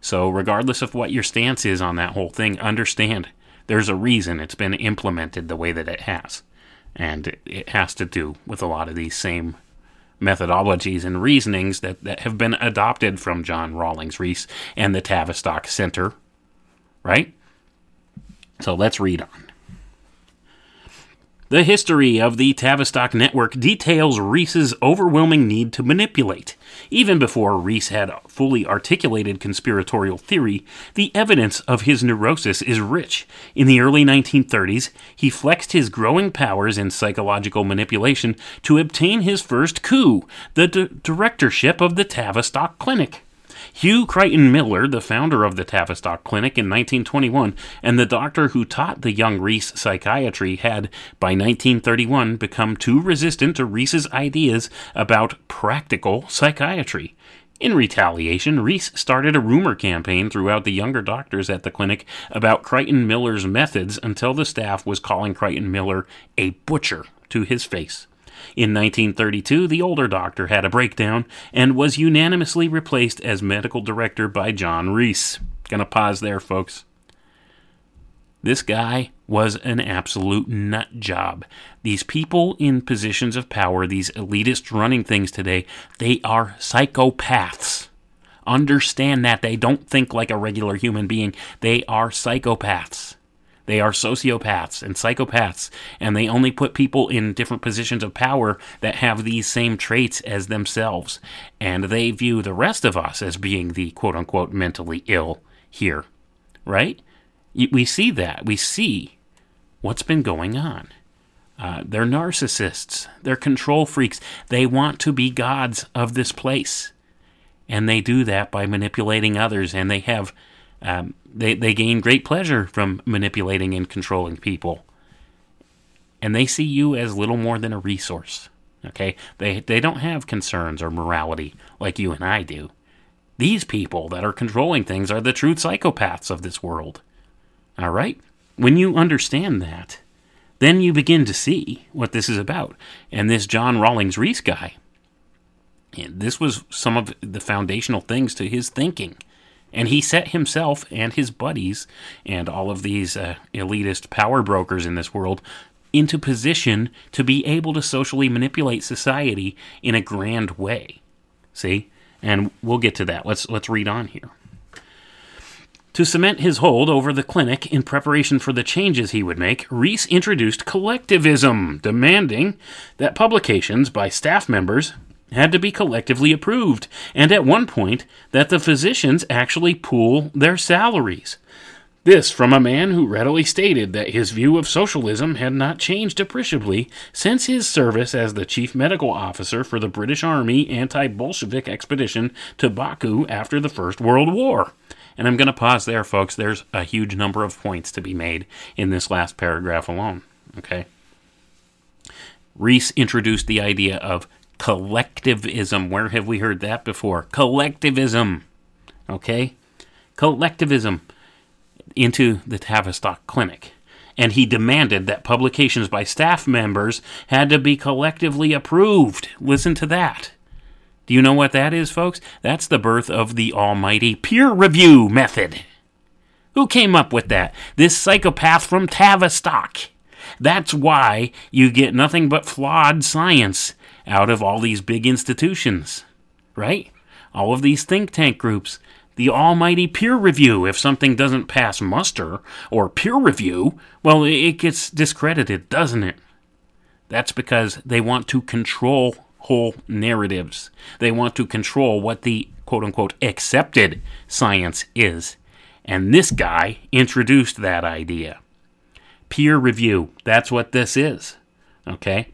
so regardless of what your stance is on that whole thing, understand there's a reason it's been implemented the way that it has, and it has to do with a lot of these same methodologies and reasonings that, that have been adopted from John Rawlings Rees and the Tavistock Center, right? So let's read on. The history of the Tavistock network details Rees's overwhelming need to manipulate. Even before Rees had fully articulated conspiratorial theory, the evidence of his neurosis is rich. In the early 1930s, he flexed his growing powers in psychological manipulation to obtain his first coup, the d- directorship of the Tavistock Clinic. Hugh Crichton Miller, the founder of the Tavistock Clinic in 1921, and the doctor who taught the young Rees psychiatry, had, by 1931, become too resistant to Rees's ideas about practical psychiatry. In retaliation, Rees started a rumor campaign throughout the younger doctors at the clinic about Crichton Miller's methods until the staff was calling Crichton Miller a butcher to his face. In 1932, the older doctor had a breakdown and was unanimously replaced as medical director by John Rees. Gonna pause there, folks. This guy was an absolute nut job. These people in positions of power, these elitists running things today, they are psychopaths. Understand that they don't think like a regular human being. They are psychopaths. They are sociopaths and psychopaths, and they only put people in different positions of power that have these same traits as themselves. And they view the rest of us as being the quote unquote mentally ill here, right? We see that. We see what's been going on. Uh, they're narcissists, they're control freaks. They want to be gods of this place. And they do that by manipulating others, and they have um, they, they gain great pleasure from manipulating and controlling people. And they see you as little more than a resource. Okay? They, they don't have concerns or morality like you and I do. These people that are controlling things are the true psychopaths of this world. All right? When you understand that, then you begin to see what this is about. And this John Rawlings Rees guy, this was some of the foundational things to his thinking. And he set himself and his buddies and all of these uh, elitist power brokers in this world into position to be able to socially manipulate society in a grand way. See? And we'll get to that. Let's let's read on here. To cement his hold over the clinic in preparation for the changes he would make, Rees introduced collectivism, demanding that publications by staff members had to be collectively approved, and at one point, that the physicians actually pool their salaries. This from a man who readily stated that his view of socialism had not changed appreciably since his service as the chief medical officer for the British Army anti Bolshevik expedition to Baku after the First World War. And I'm going to pause there, folks. There's a huge number of points to be made in this last paragraph alone. Okay? Rees introduced the idea of collectivism. Where have we heard that before? Collectivism. Okay? Collectivism into the Tavistock Clinic. And he demanded that publications by staff members had to be collectively approved. Listen to that. Do you know what that is, folks? That's the birth of the almighty peer review method. Who came up with that? This psychopath from Tavistock. That's why you get nothing but flawed science out of all these big institutions, right? All of these think tank groups. The almighty peer review. If something doesn't pass muster or peer review, well, it gets discredited, doesn't it? That's because they want to control whole narratives. They want to control what the quote unquote accepted science is. And this guy introduced that idea. Peer review. That's what this is. Okay?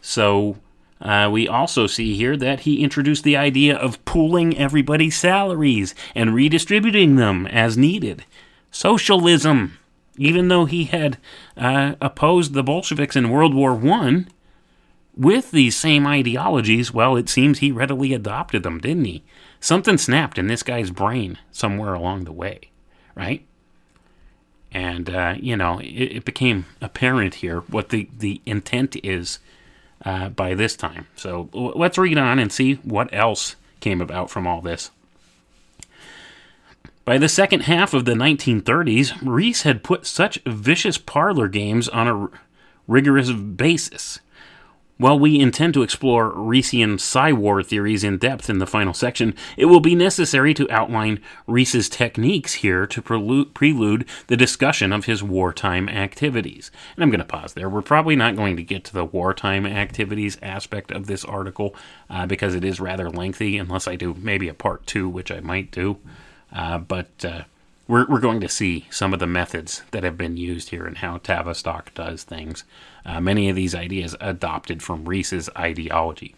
So uh, we also see here that he introduced the idea of pooling everybody's salaries and redistributing them as needed. Socialism. Even though he had uh, opposed the Bolsheviks in World War One, with these same ideologies, well, it seems he readily adopted them, didn't he? Something snapped in this guy's brain somewhere along the way, right? And, uh, you know, it, it, became apparent here what the, the intent is uh, by this time. So let's read on and see what else came about from all this. By the second half of the 1930s, Rees had put such vicious parlor games on a rigorous basis While we intend to explore Reesian Psy-War theories in depth in the final section, it will be necessary to outline Rees's techniques here to prelude the discussion of his wartime activities. And I'm going to pause there. We're probably not going to get to the wartime activities aspect of this article uh, because it is rather lengthy, unless I do maybe a part two, which I might do. Uh, but uh, we're, we're going to see some of the methods that have been used here and how Tavistock does things. Uh, many of these ideas adopted from Rees's ideology.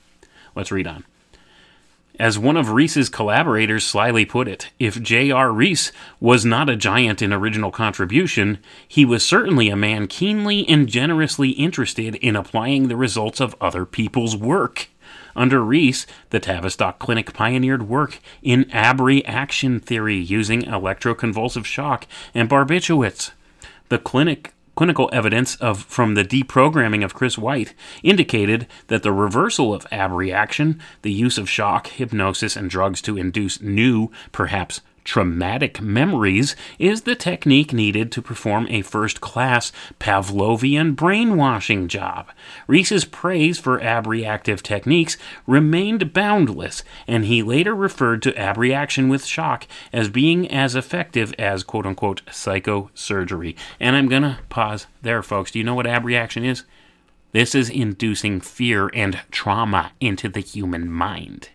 Let's read on. As one of Rees's collaborators slyly put it, if J.R. Rees was not a giant in original contribution, he was certainly a man keenly and generously interested in applying the results of other people's work. Under Rees, the Tavistock Clinic pioneered work in abreaction theory using electroconvulsive shock and barbiturates. The clinic clinical evidence of from the deprogramming of Chris White indicated that the reversal of abreaction, the use of shock, hypnosis, and drugs to induce new, perhaps traumatic memories, is the technique needed to perform a first class Pavlovian brainwashing job. Rees's praise for abreactive techniques remained boundless, and he later referred to abreaction with shock as being as effective as quote unquote psychosurgery. And I'm going to pause there, folks. Do you know what abreaction is? This is inducing fear and trauma into the human mind.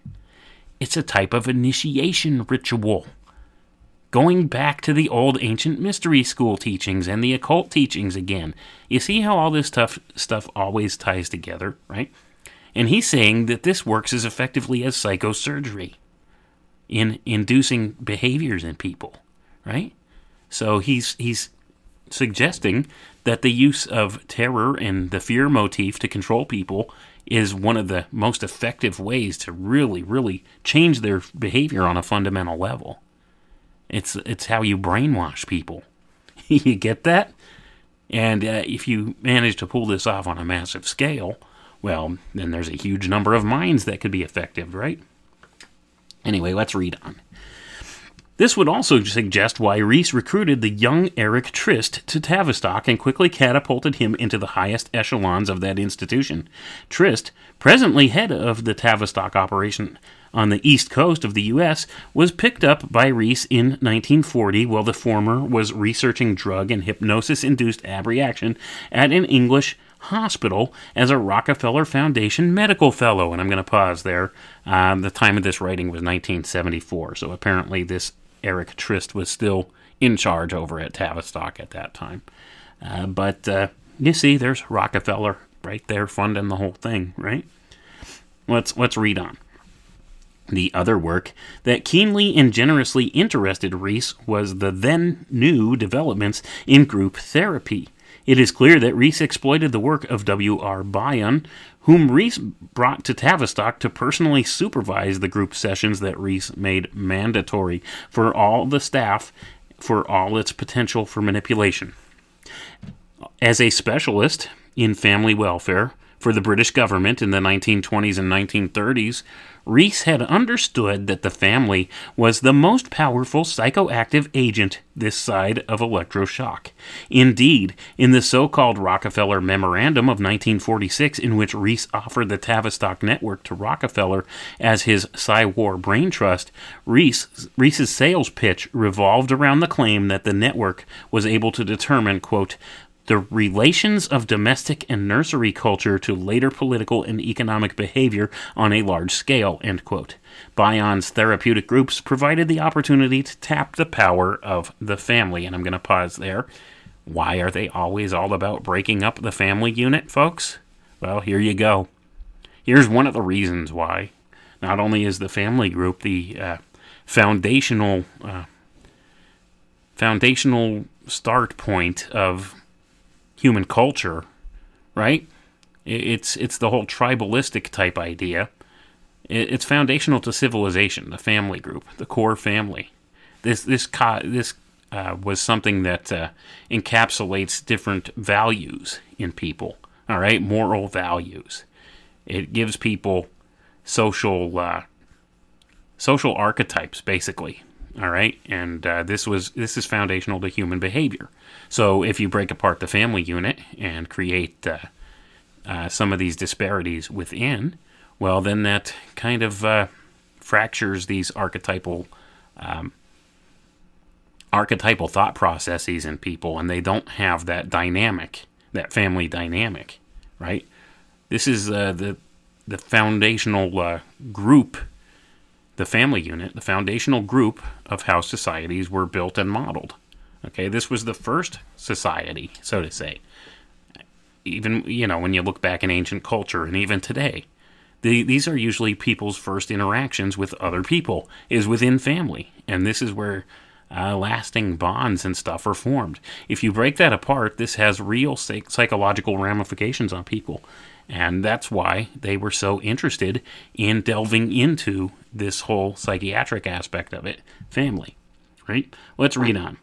It's a type of initiation ritual going back to the old ancient mystery school teachings and the occult teachings again. You see how all this stuff stuff always ties together, right? And he's saying that this works as effectively as psychosurgery in inducing behaviors in people, right? So he's he's suggesting that the use of terror and the fear motif to control people is one of the most effective ways to really really change their behavior on a fundamental level. It's it's how you brainwash people. you get that? And uh, if you manage to pull this off on a massive scale, well, then there's a huge number of minds that could be effective, right? Anyway, let's read on. This would also suggest why Rees recruited the young Eric Trist to Tavistock and quickly catapulted him into the highest echelons of that institution. Trist, presently head of the Tavistock operation on the east coast of the U.S., was picked up by Rees in 1940 while the former was researching drug and hypnosis induced abreaction at an English hospital as a Rockefeller Foundation medical fellow. And I'm going to pause there. Um, the time of this writing was 1974, so apparently this Eric Trist was still in charge over at Tavistock at that time. Uh, but uh, you see, there's Rockefeller right there funding the whole thing, right? Let's let's read on. The other work that keenly and generously interested Rees was the then new developments in group therapy. It is clear that Rees exploited the work of W.R. Bion, whom Rees brought to Tavistock to personally supervise the group sessions that Rees made mandatory for all the staff for all its potential for manipulation. As a specialist in family welfare for the British government in the 1920s and 1930s, Rees had understood that the family was the most powerful psychoactive agent this side of electroshock. Indeed, in the so called Rockefeller Memorandum of 1946, in which Rees offered the Tavistock Network to Rockefeller as his Psy-War brain trust, Rees, Rees's sales pitch revolved around the claim that the network was able to determine, quote, the relations of domestic and nursery culture to later political and economic behavior on a large scale. End quote. Bion's therapeutic groups provided the opportunity to tap the power of the family. And I'm going to pause there. Why are they always all about breaking up the family unit, folks? Well, here you go. Here's one of the reasons why. Not only is the family group the uh, foundational uh, foundational start point of human culture, right? It's it's the whole tribalistic type idea. It's foundational to civilization, the family group, the core family. This this this uh, was something that uh, encapsulates different values in people. All right, moral values. It gives people social uh, social archetypes, basically. All right, and uh, this was this is foundational to human behavior. So if you break apart the family unit and create uh, uh, some of these disparities within, well, then that kind of uh, fractures these archetypal um, archetypal thought processes in people, and they don't have that dynamic, that family dynamic, right? This is uh, the the foundational uh, group, the family unit, the foundational group of how societies were built and modeled. Okay, this was the first society, so to say. Even you know when you look back in ancient culture, and even today, the, these are usually people's first interactions with other people is within family, and this is where uh, lasting bonds and stuff are formed. If you break that apart, this has real psych- psychological ramifications on people, and that's why they were so interested in delving into this whole psychiatric aspect of it, family. Right? Let's read on.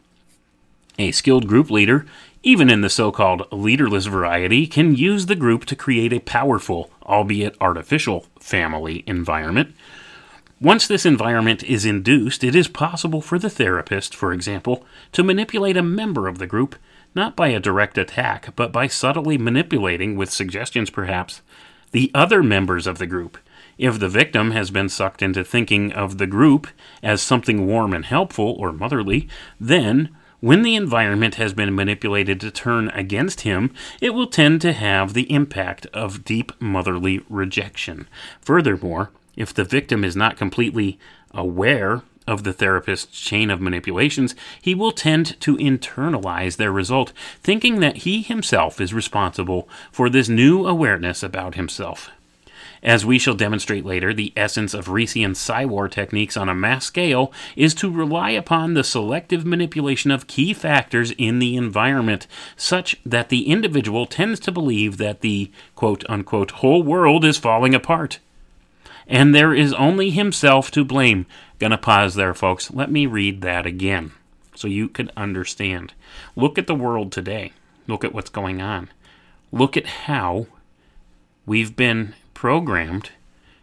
A skilled group leader, even in the so called leaderless variety, can use the group to create a powerful, albeit artificial, family environment. Once this environment is induced, it is possible for the therapist, for example, to manipulate a member of the group, not by a direct attack, but by subtly manipulating, with suggestions perhaps, the other members of the group. If the victim has been sucked into thinking of the group as something warm and helpful or motherly, then when the environment has been manipulated to turn against him, it will tend to have the impact of deep motherly rejection. Furthermore, if the victim is not completely aware of the therapist's chain of manipulations, he will tend to internalize their result, thinking that he himself is responsible for this new awareness about himself. As we shall demonstrate later, the essence of Reesian Psywar techniques on a mass scale is to rely upon the selective manipulation of key factors in the environment, such that the individual tends to believe that the quote unquote whole world is falling apart. And there is only himself to blame. Gonna pause there, folks. Let me read that again so you could understand. Look at the world today. Look at what's going on. Look at how we've been programmed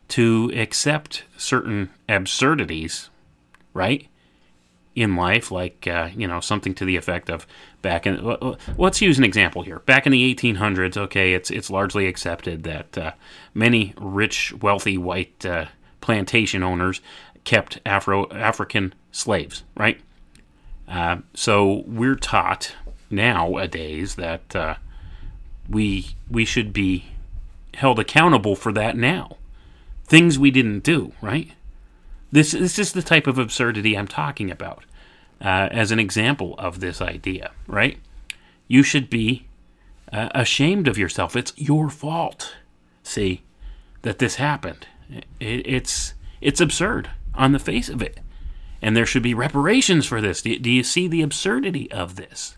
to accept certain absurdities, right? In life, like, uh, you know, something to the effect of back in, let's use an example here. Back in the 1800s, okay, it's, it's largely accepted that uh, many rich, wealthy white uh, plantation owners kept Afro African slaves, right? Uh, so we're taught nowadays that uh, we we should be held accountable for that now. Things we didn't do, right? This this is the type of absurdity I'm talking about uh, as an example of this idea, right? You should be uh, ashamed of yourself. It's your fault. See that this happened. It, it's it's absurd on the face of it, and there should be reparations for this. Do, do you see the absurdity of this?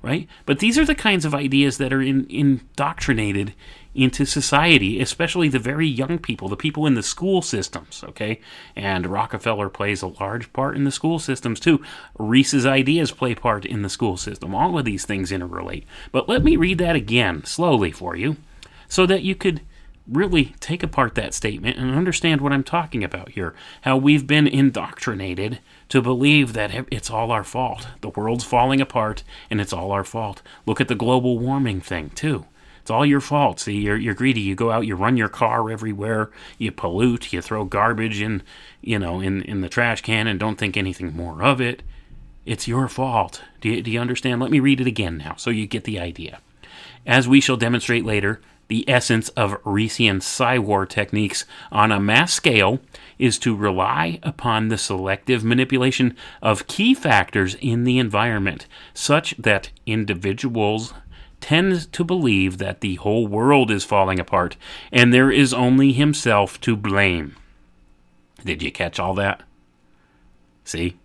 Right? But these are the kinds of ideas that are in, indoctrinated into society, especially the very young people, the people in the school systems, okay? And Rockefeller plays a large part in the school systems too. Rees's ideas play part in the school system. All of these things interrelate. But let me read that again slowly for you so that you could really take apart that statement and understand what I'm talking about here. How we've been indoctrinated to believe that it's all our fault. The world's falling apart and it's all our fault. Look at the global warming thing, too. It's all your fault. See, you're, you're greedy. You go out, you run your car everywhere, you pollute, you throw garbage in, you know, in, in the trash can and don't think anything more of it. It's your fault. Do you, do you understand? Let me read it again now so you get the idea. As we shall demonstrate later, the essence of Reesian Psywar techniques on a mass scale is to rely upon the selective manipulation of key factors in the environment, such that individuals tend to believe that the whole world is falling apart and there is only himself to blame. Did you catch all that? See?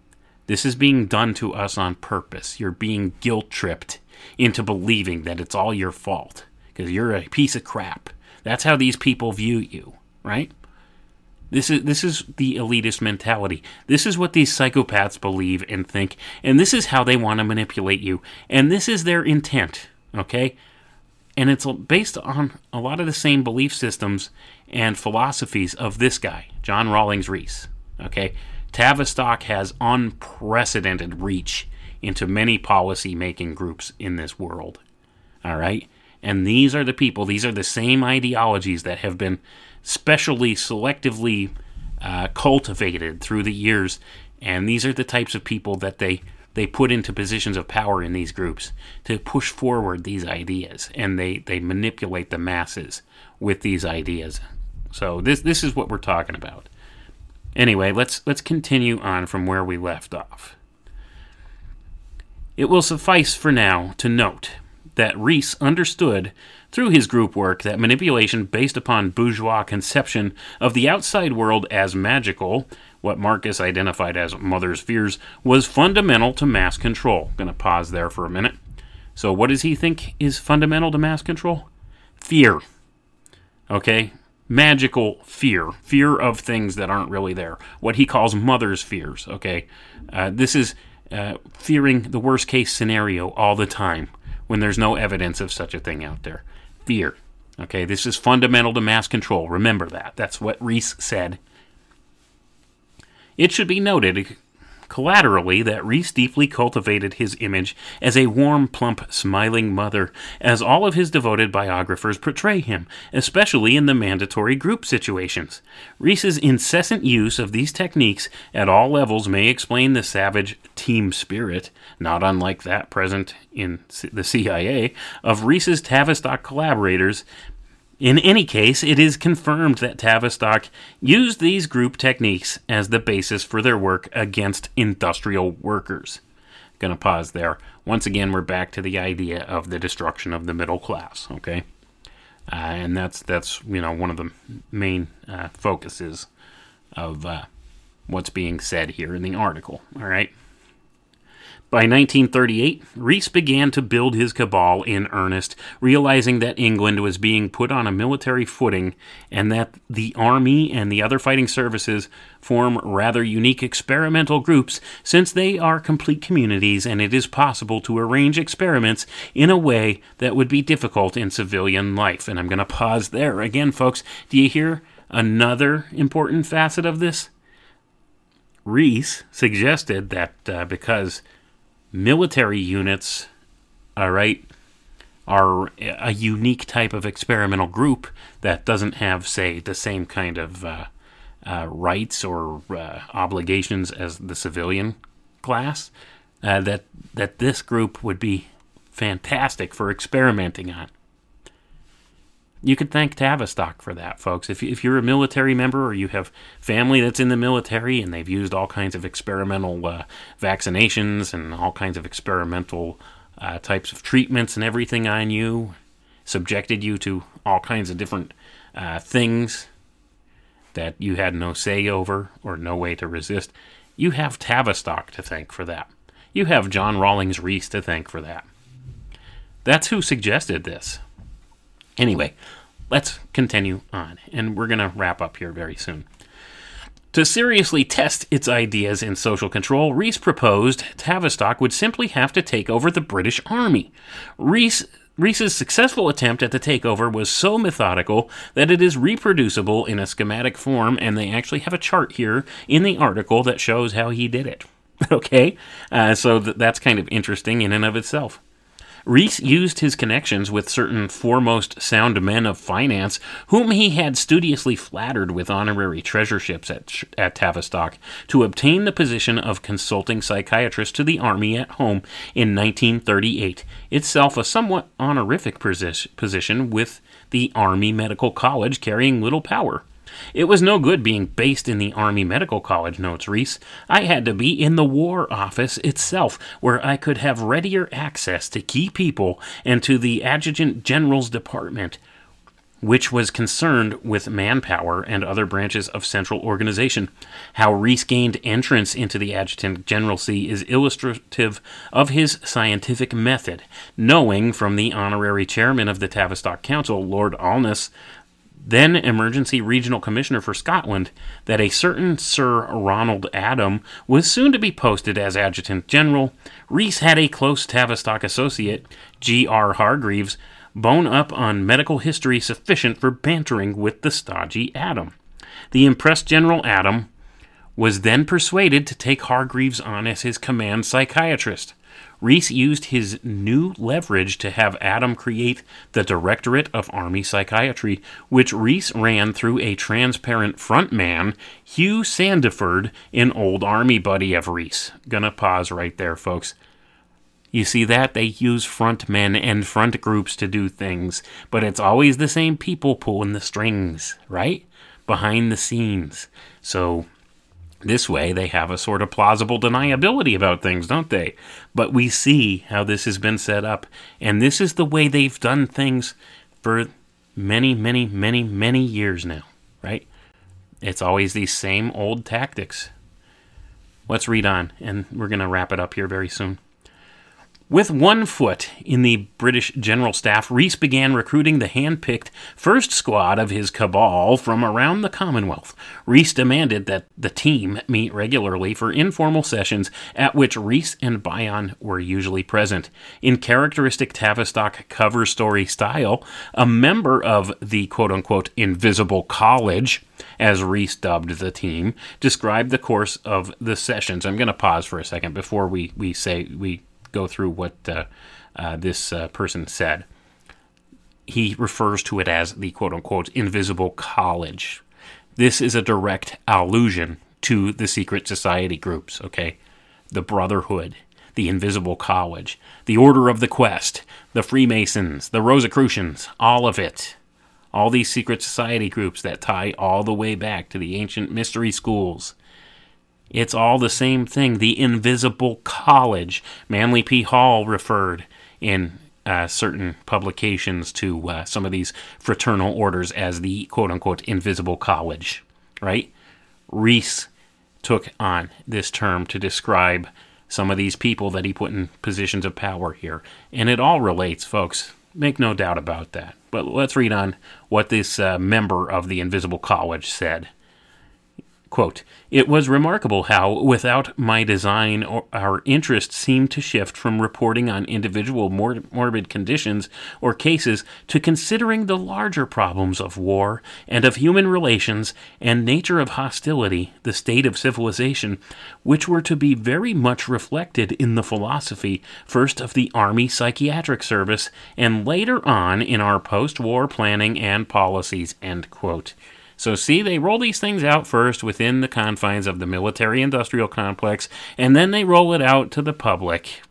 This is being done to us on purpose. You're being guilt tripped into believing that it's all your fault because you're a piece of crap. That's how these people view you, right? This is this is the elitist mentality. This is what these psychopaths believe and think, and this is how they want to manipulate you. And this is their intent, okay? And it's based on a lot of the same belief systems and philosophies of this guy, John Rawlings Rees. Okay? Tavistock has unprecedented reach into many policy making groups in this world. All right? And these are the people, these are the same ideologies that have been specially, selectively uh, cultivated through the years. And these are the types of people that they, they put into positions of power in these groups to push forward these ideas. And they, they manipulate the masses with these ideas. So this, this is what we're talking about. Anyway, let's, let's continue on from where we left off. It will suffice for now to note that Rees understood through his group work that manipulation based upon bourgeois conception of the outside world as magical, what Marcus identified as mother's fears, was fundamental to mass control. Going to pause there for a minute. So, what does he think is fundamental to mass control? Fear. Okay? Magical fear. Fear of things that aren't really there. What he calls mother's fears. Okay? Uh, this is uh, fearing the worst case scenario all the time when there's no evidence of such a thing out there. Fear. Okay, this is fundamental to mass control. Remember that. That's what Rees said. It should be noted collaterally that Rees deeply cultivated his image as a warm, plump, smiling mother, as all of his devoted biographers portray him, especially in the mandatory group situations. Rees's incessant use of these techniques at all levels may explain the savage team spirit, not unlike that present in the CIA, of Rees's Tavistock collaborators in any case, it is confirmed that Tavistock used these group techniques as the basis for their work against industrial workers. Gonna pause there. Once again, we're back to the idea of the destruction of the middle class. Okay, uh, and that's that's you know one of the main uh, focuses of uh, what's being said here in the article. All right. By 1938, Rees began to build his cabal in earnest, realizing that England was being put on a military footing and that the Army and the other fighting services form rather unique experimental groups since they are complete communities and it is possible to arrange experiments in a way that would be difficult in civilian life. And I'm going to pause there. Again, folks, do you hear another important facet of this? Rees suggested that uh, because military units, all right, are a unique type of experimental group that doesn't have, say, the same kind of uh, uh, rights or uh, obligations as the civilian class. Uh, that that this group would be fantastic for experimenting on. You could thank Tavistock for that, folks. If, if you're a military member or you have family that's in the military and they've used all kinds of experimental uh, vaccinations and all kinds of experimental uh, types of treatments and everything on you, subjected you to all kinds of different uh, things that you had no say over or no way to resist, you have Tavistock to thank for that. You have John Rawlings Rees to thank for that. That's who suggested this. Anyway, let's continue on, and we're going to wrap up here very soon. To seriously test its ideas in social control, Rees proposed Tavistock would simply have to take over the British Army. Rees Rees's successful attempt at the takeover was so methodical that it is reproducible in a schematic form, and they actually have a chart here in the article that shows how he did it. okay, uh, so th- that's kind of interesting in and of itself. Rees used his connections with certain foremost sound men of finance, whom he had studiously flattered with honorary treasureships at, at Tavistock, to obtain the position of consulting psychiatrist to the Army at home in 1938, itself a somewhat honorific position with the Army Medical College carrying little power. It was no good being based in the Army Medical College, notes Rees. I had to be in the War Office itself, where I could have readier access to key people and to the Adjutant General's Department, which was concerned with manpower and other branches of central organization. How Rees gained entrance into the Adjutant Generalcy is illustrative of his scientific method, knowing from the honorary chairman of the Tavistock Council, Lord Alness, then Emergency Regional Commissioner for Scotland, that a certain Sir Ronald Adam was soon to be posted as Adjutant General, Rees had a close Tavistock associate, G.R. Hargreaves, bone up on medical history sufficient for bantering with the stodgy Adam. The impressed General Adam was then persuaded to take Hargreaves on as his command psychiatrist. Rees used his new leverage to have Adam create the Directorate of Army Psychiatry, which Rees ran through a transparent frontman, Hugh Sandiford, an old Army buddy of Rees. Gonna pause right there, folks. You see that? They use front men and front groups to do things, but it's always the same people pulling the strings, right? Behind the scenes. So this way, they have a sort of plausible deniability about things, don't they? But we see how this has been set up, and this is the way they've done things for many, many, many, many years now, right? It's always these same old tactics. Let's read on, and we're going to wrap it up here very soon. With one foot in the British General Staff, Rees began recruiting the hand picked first squad of his cabal from around the Commonwealth. Rees demanded that the team meet regularly for informal sessions at which Rees and Bion were usually present. In characteristic Tavistock cover story style, a member of the quote unquote invisible college, as Rees dubbed the team, described the course of the sessions. I'm going to pause for a second before we, we say we go through what uh, uh, this uh, person said. He refers to it as the quote unquote invisible college. This is a direct allusion to the secret society groups, okay? The Brotherhood, the Invisible College, the Order of the Quest, the Freemasons, the Rosicrucians, all of it. All these secret society groups that tie all the way back to the ancient mystery schools. It's all the same thing. The Invisible College. Manly P. Hall referred in uh, certain publications to uh, some of these fraternal orders as the quote unquote Invisible College, right? Rees took on this term to describe some of these people that he put in positions of power here. And it all relates, folks. Make no doubt about that. But let's read on what this uh, member of the Invisible College said. Quote, it was remarkable how, without my design, our interest seemed to shift from reporting on individual mor- morbid conditions or cases to considering the larger problems of war and of human relations and nature of hostility, the state of civilization, which were to be very much reflected in the philosophy, first of the Army Psychiatric Service, and later on in our post war planning and policies. End quote. So, see, they roll these things out first within the confines of the military industrial complex, and then they roll it out to the public.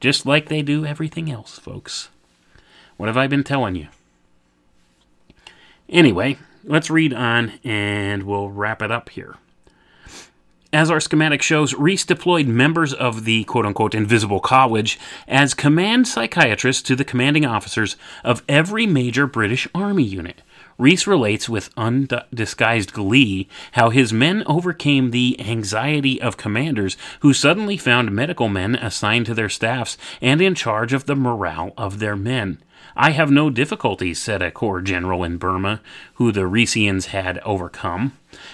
Just like they do everything else, folks. What have I been telling you? Anyway, let's read on and we'll wrap it up here. As our schematic shows, Rees deployed members of the quote unquote invisible college as command psychiatrists to the commanding officers of every major British Army unit. Rees relates with undisguised glee how his men overcame the anxiety of commanders who suddenly found medical men assigned to their staffs and in charge of the morale of their men. I have no difficulties, said a corps general in Burma, who the Reesians had overcome.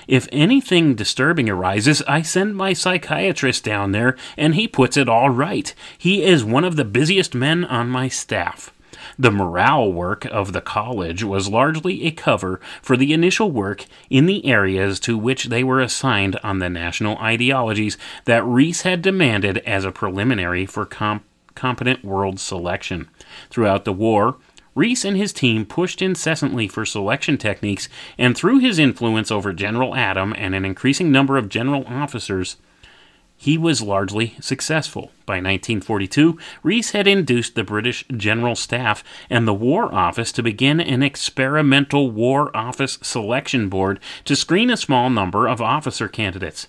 If anything disturbing arises, I send my psychiatrist down there, and he puts it all right. He is one of the busiest men on my staff. The morale work of the college was largely a cover for the initial work in the areas to which they were assigned on the national ideologies that Rees had demanded as a preliminary for comp- competent world selection. Throughout the war, Rees and his team pushed incessantly for selection techniques, and through his influence over General Adam and an increasing number of general officers, he was largely successful. By 1942, Rees had induced the British General Staff and the War Office to begin an experimental War Office Selection Board to screen a small number of officer candidates.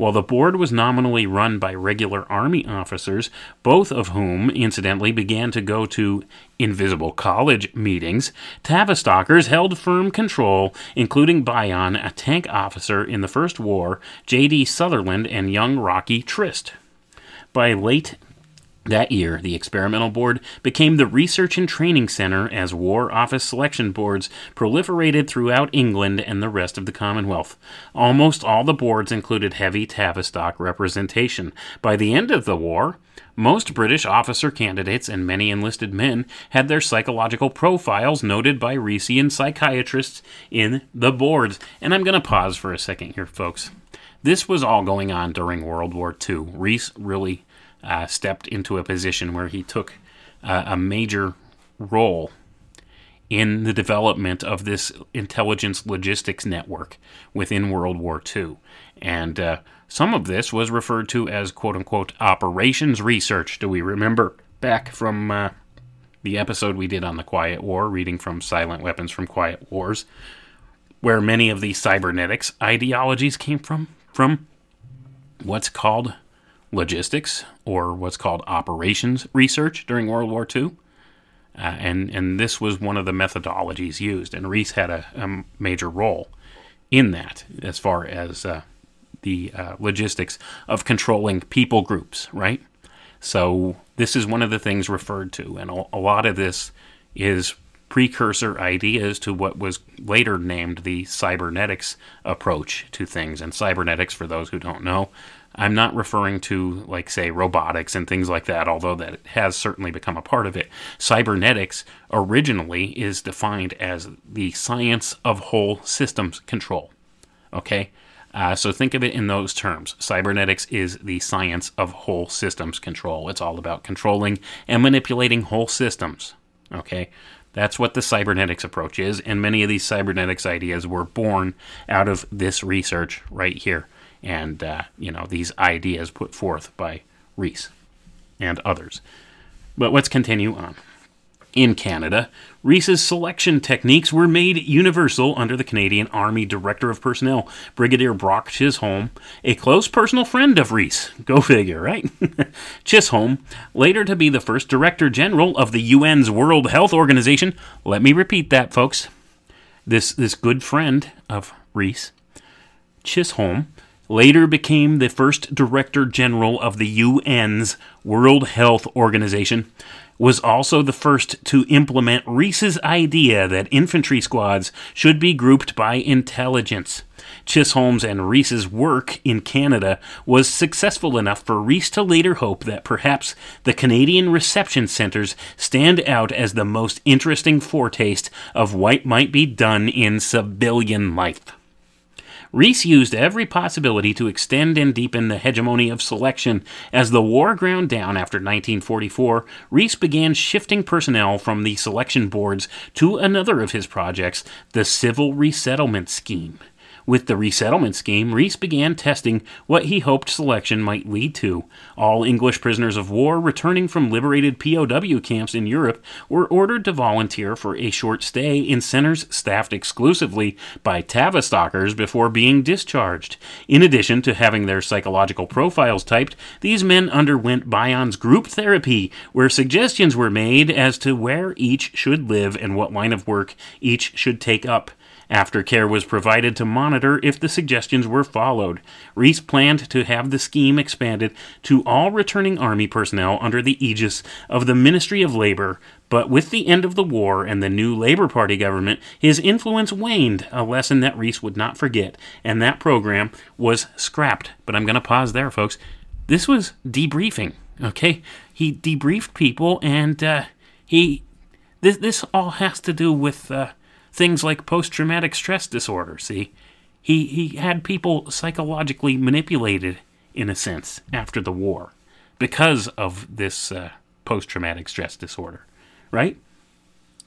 While the board was nominally run by regular Army officers, both of whom, incidentally, began to go to Invisible College meetings, Tavistockers held firm control, including Bion, a tank officer in the First War, J.D. Sutherland, and young Rocky Trist. By late that year, the experimental board became the Research and Training Center as War Office selection boards proliferated throughout England and the rest of the Commonwealth. Almost all the boards included heavy Tavistock representation. By the end of the war, most British officer candidates and many enlisted men had their psychological profiles noted by Reesian psychiatrists in the boards. And I'm going to pause for a second here, folks. This was all going on during World War II. Rees really uh, stepped into a position where he took uh, a major role in the development of this intelligence logistics network within World War II. And uh, some of this was referred to as quote unquote operations research. Do we remember back from uh, the episode we did on the Quiet War, reading from Silent Weapons from Quiet Wars, where many of the cybernetics ideologies came from? From what's called logistics or what's called operations research during World War II. Uh, and, and this was one of the methodologies used. And Rees had a, a major role in that as far as uh, the uh, logistics of controlling people groups, right? So this is one of the things referred to. And a, a lot of this is precursor ideas to what was later named the cybernetics approach to things. And cybernetics, for those who don't know, I'm not referring to, like, say, robotics and things like that, although that has certainly become a part of it. Cybernetics originally is defined as the science of whole systems control. Okay? Uh, so think of it in those terms. Cybernetics is the science of whole systems control. It's all about controlling and manipulating whole systems. Okay? That's what the cybernetics approach is, and many of these cybernetics ideas were born out of this research right here and uh, you know these ideas put forth by Rees and others. But let's continue on. In Canada, Rees's selection techniques were made universal under the Canadian Army Director of Personnel, Brigadier Brock Chisholm, a close personal friend of Rees. Go figure, right? Chisholm, later to be the first Director General of the UN's World Health Organization. Let me repeat that, folks. This this good friend of Rees, Chisholm, later became the first Director General of the UN's World Health Organization, was also the first to implement Rees's idea that infantry squads should be grouped by intelligence. Chisholm's and Rees's work in Canada was successful enough for Rees to later hope that perhaps the Canadian reception centers stand out as the most interesting foretaste of what might be done in civilian life. Rees used every possibility to extend and deepen the hegemony of selection. As the war ground down after 1944, Rees began shifting personnel from the selection boards to another of his projects, the Civil Resettlement Scheme. With the resettlement scheme, Rees began testing what he hoped selection might lead to. All English prisoners of war returning from liberated POW camps in Europe were ordered to volunteer for a short stay in centers staffed exclusively by Tavistockers before being discharged. In addition to having their psychological profiles typed, these men underwent Bion's group therapy, where suggestions were made as to where each should live and what line of work each should take up. Aftercare was provided to monitor if the suggestions were followed. Rees planned to have the scheme expanded to all returning Army personnel under the aegis of the Ministry of Labor, but with the end of the war and the new Labor Party government, his influence waned, a lesson that Rees would not forget, and that program was scrapped. But I'm going to pause there, folks. This was debriefing, okay? He debriefed people, and uh, he. This, this all has to do with. Uh, things like post traumatic stress disorder. See, he, he had people psychologically manipulated, in a sense, after the war because of this uh, post traumatic stress disorder, right?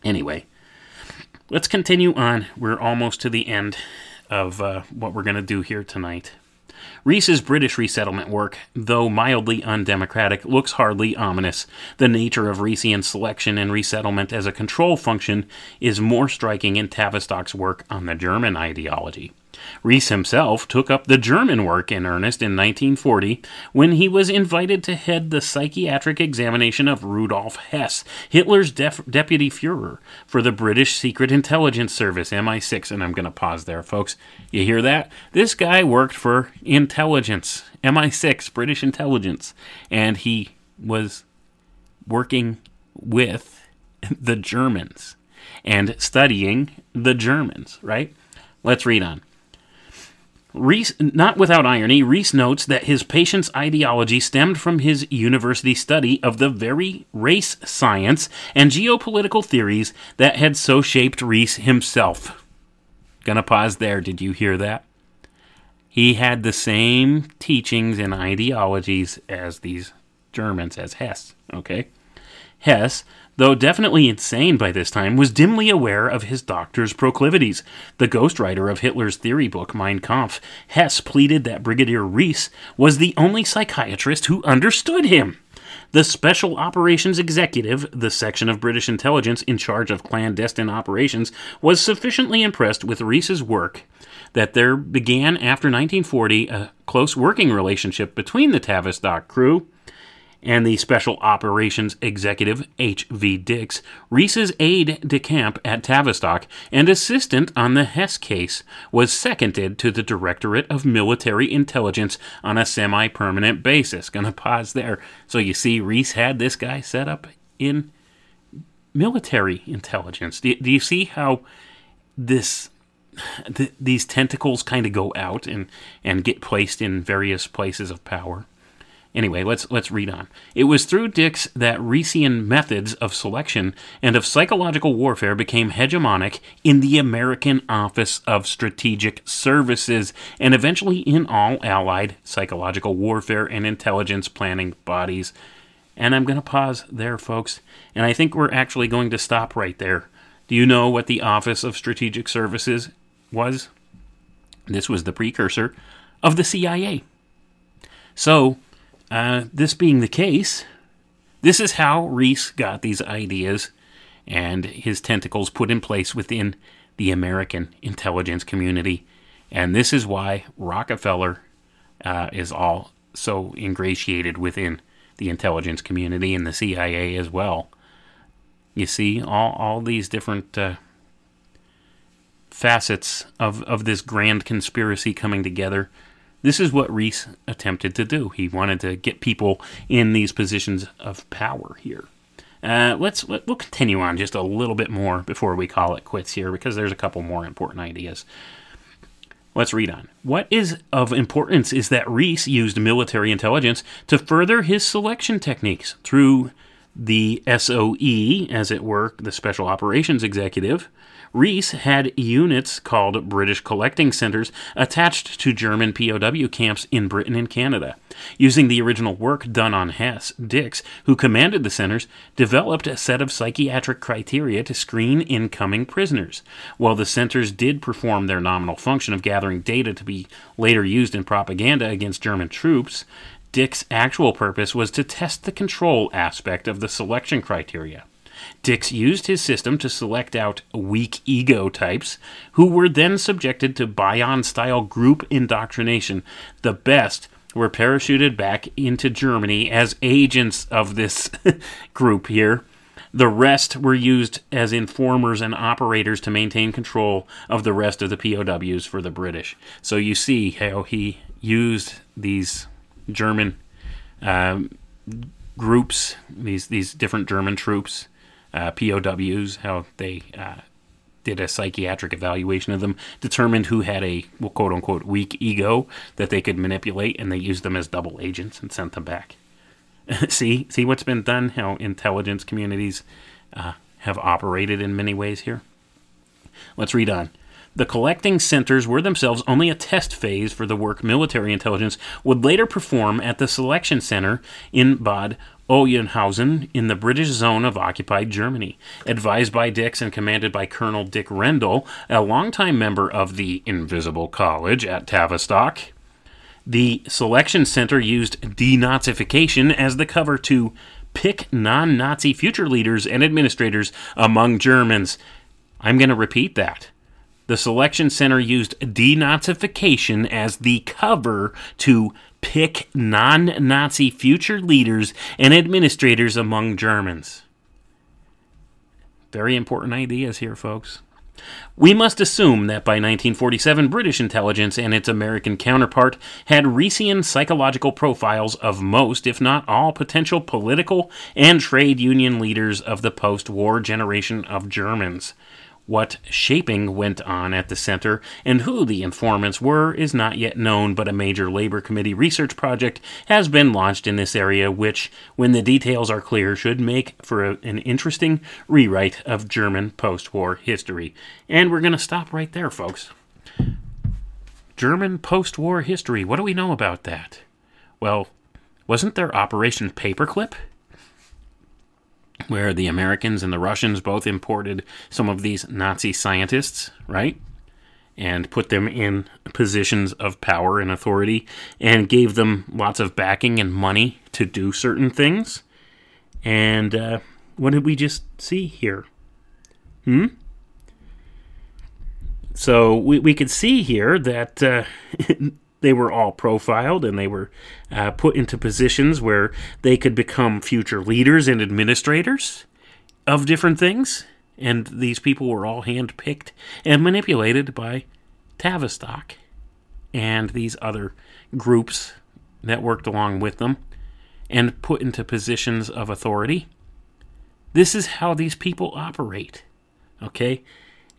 Anyway, let's continue on. We're almost to the end of uh, what we're going to do here tonight. Rees's British resettlement work, though mildly undemocratic, looks hardly ominous. The nature of Reesian selection and resettlement as a control function is more striking in Tavistock's work on the German ideology. Rees himself took up the German work in earnest in 1940 when he was invited to head the psychiatric examination of Rudolf Hess, Hitler's def- deputy Fuhrer, for the British Secret Intelligence Service, MI6. And I'm going to pause there, folks. You hear that? This guy worked for intelligence, MI6, British intelligence, and he was working with the Germans and studying the Germans, right? Let's read on. Rees, not without irony, Rees notes that his patient's ideology stemmed from his university study of the very race science and geopolitical theories that had so shaped Rees himself. Gonna pause there. Did you hear that? He had the same teachings and ideologies as these Germans as Hess. Okay? Hess, though definitely insane by this time, was dimly aware of his doctor's proclivities. The ghostwriter of Hitler's theory book, Mein Kampf, Hess pleaded that Brigadier Rees was the only psychiatrist who understood him. The Special Operations Executive, the section of British intelligence in charge of clandestine operations, was sufficiently impressed with Rees's work that there began after 1940 a close working relationship between the Tavistock crew and the Special Operations Executive H.V. Dicks, Rees's aide de camp at Tavistock and assistant on the Hess case, was seconded to the Directorate of Military Intelligence on a semi permanent basis. Gonna pause there. So you see, Rees had this guy set up in military intelligence. Do, do you see how this th- these tentacles kind of go out and and get placed in various places of power? Anyway, let's let's read on. It was through Dicks that Reesian methods of selection and of psychological warfare became hegemonic in the American Office of Strategic Services and eventually in all allied psychological warfare and intelligence planning bodies. And I'm going to pause there, folks. And I think we're actually going to stop right there. Do you know what the Office of Strategic Services was? This was the precursor of the CIA. So, uh, this being the case, this is how Rees got these ideas and his tentacles put in place within the American intelligence community. And this is why Rockefeller uh, is all so ingratiated within the intelligence community and the CIA as well. You see, all, all these different uh, facets of, of this grand conspiracy coming together this is what Rees attempted to do. He wanted to get people in these positions of power here. Uh, let's let, we'll continue on just a little bit more before we call it quits here because there's a couple more important ideas. Let's read on. What is of importance is that Rees used military intelligence to further his selection techniques through the SOE, as it were, the Special Operations Executive, Rees had units called British Collecting Centers attached to German POW camps in Britain and Canada. Using the original work done on Hess, Dicks, who commanded the centers, developed a set of psychiatric criteria to screen incoming prisoners. While the centers did perform their nominal function of gathering data to be later used in propaganda against German troops, Dicks's actual purpose was to test the control aspect of the selection criteria. Dicks used his system to select out weak ego types who were then subjected to Bion style group indoctrination. The best were parachuted back into Germany as agents of this group here. The rest were used as informers and operators to maintain control of the rest of the POWs for the British. So you see how he used these German um, groups, these these different German troops, uh, POWs, how they uh, did a psychiatric evaluation of them, determined who had a well, quote unquote weak ego that they could manipulate, and they used them as double agents and sent them back. see, see what's been done. How intelligence communities uh, have operated in many ways here. Let's read on. The collecting centers were themselves only a test phase for the work military intelligence would later perform at the selection center in Bad Oeynhausen in the British zone of occupied Germany. Advised by Dicks and commanded by Colonel Dick Rendell, a longtime member of the Invisible College at Tavistock, the selection center used denazification as the cover to pick non Nazi future leaders and administrators among Germans. I'm going to repeat that. The selection center used denazification as the cover to pick non Nazi future leaders and administrators among Germans. Very important ideas here, folks. We must assume that by 1947, British intelligence and its American counterpart had Reesian psychological profiles of most, if not all, potential political and trade union leaders of the post war generation of Germans. What shaping went on at the center and who the informants were is not yet known, but a major Labor Committee research project has been launched in this area, which, when the details are clear, should make for a, an interesting rewrite of German post war history. And we're going to stop right there, folks. German post war history. What do we know about that? Well, wasn't there Operation Paperclip? Where the Americans and the Russians both imported some of these Nazi scientists, right? And put them in positions of power and authority and gave them lots of backing and money to do certain things. And uh, what did we just see here? Hmm? So we, we could see here that uh, they were all profiled and they were uh, put into positions where they could become future leaders and administrators of different things. And these people were all handpicked and manipulated by Tavistock and these other groups that worked along with them and put into positions of authority. This is how these people operate. Okay?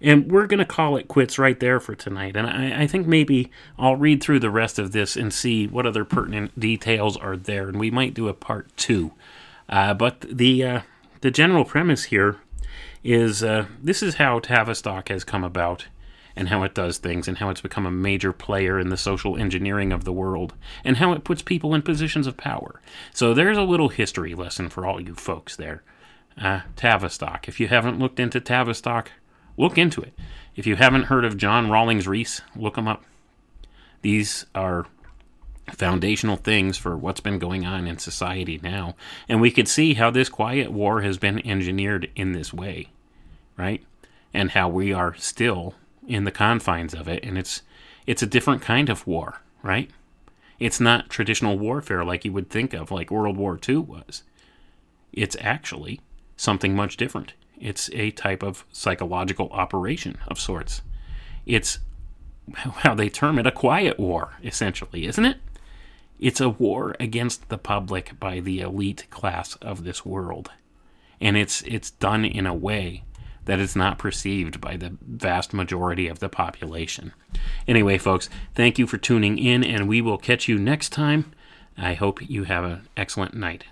And we're going to call it quits right there for tonight. And I, I, think maybe I'll read through the rest of this and see what other pertinent details are there. And we might do a part two. Uh, but the, uh, the general premise here is uh, this is how Tavistock has come about and how it does things and how it's become a major player in the social engineering of the world and how it puts people in positions of power. So there's a little history lesson for all you folks there. Uh, Tavistock. If you haven't looked into Tavistock, look into it. If you haven't heard of John Rawlings Rees, look him up. These are foundational things for what's been going on in society now. And we could see how this quiet war has been engineered in this way, right? And how we are still in the confines of it and it's it's a different kind of war, right? It's not traditional warfare like you would think of like World War II was. It's actually something much different. It's a type of psychological operation of sorts. It's how they term it a quiet war, essentially, isn't it? It's a war against the public by the elite class of this world. And it's it's done in a way that is not perceived by the vast majority of the population. Anyway, folks, thank you for tuning in, and we will catch you next time. I hope you have an excellent night.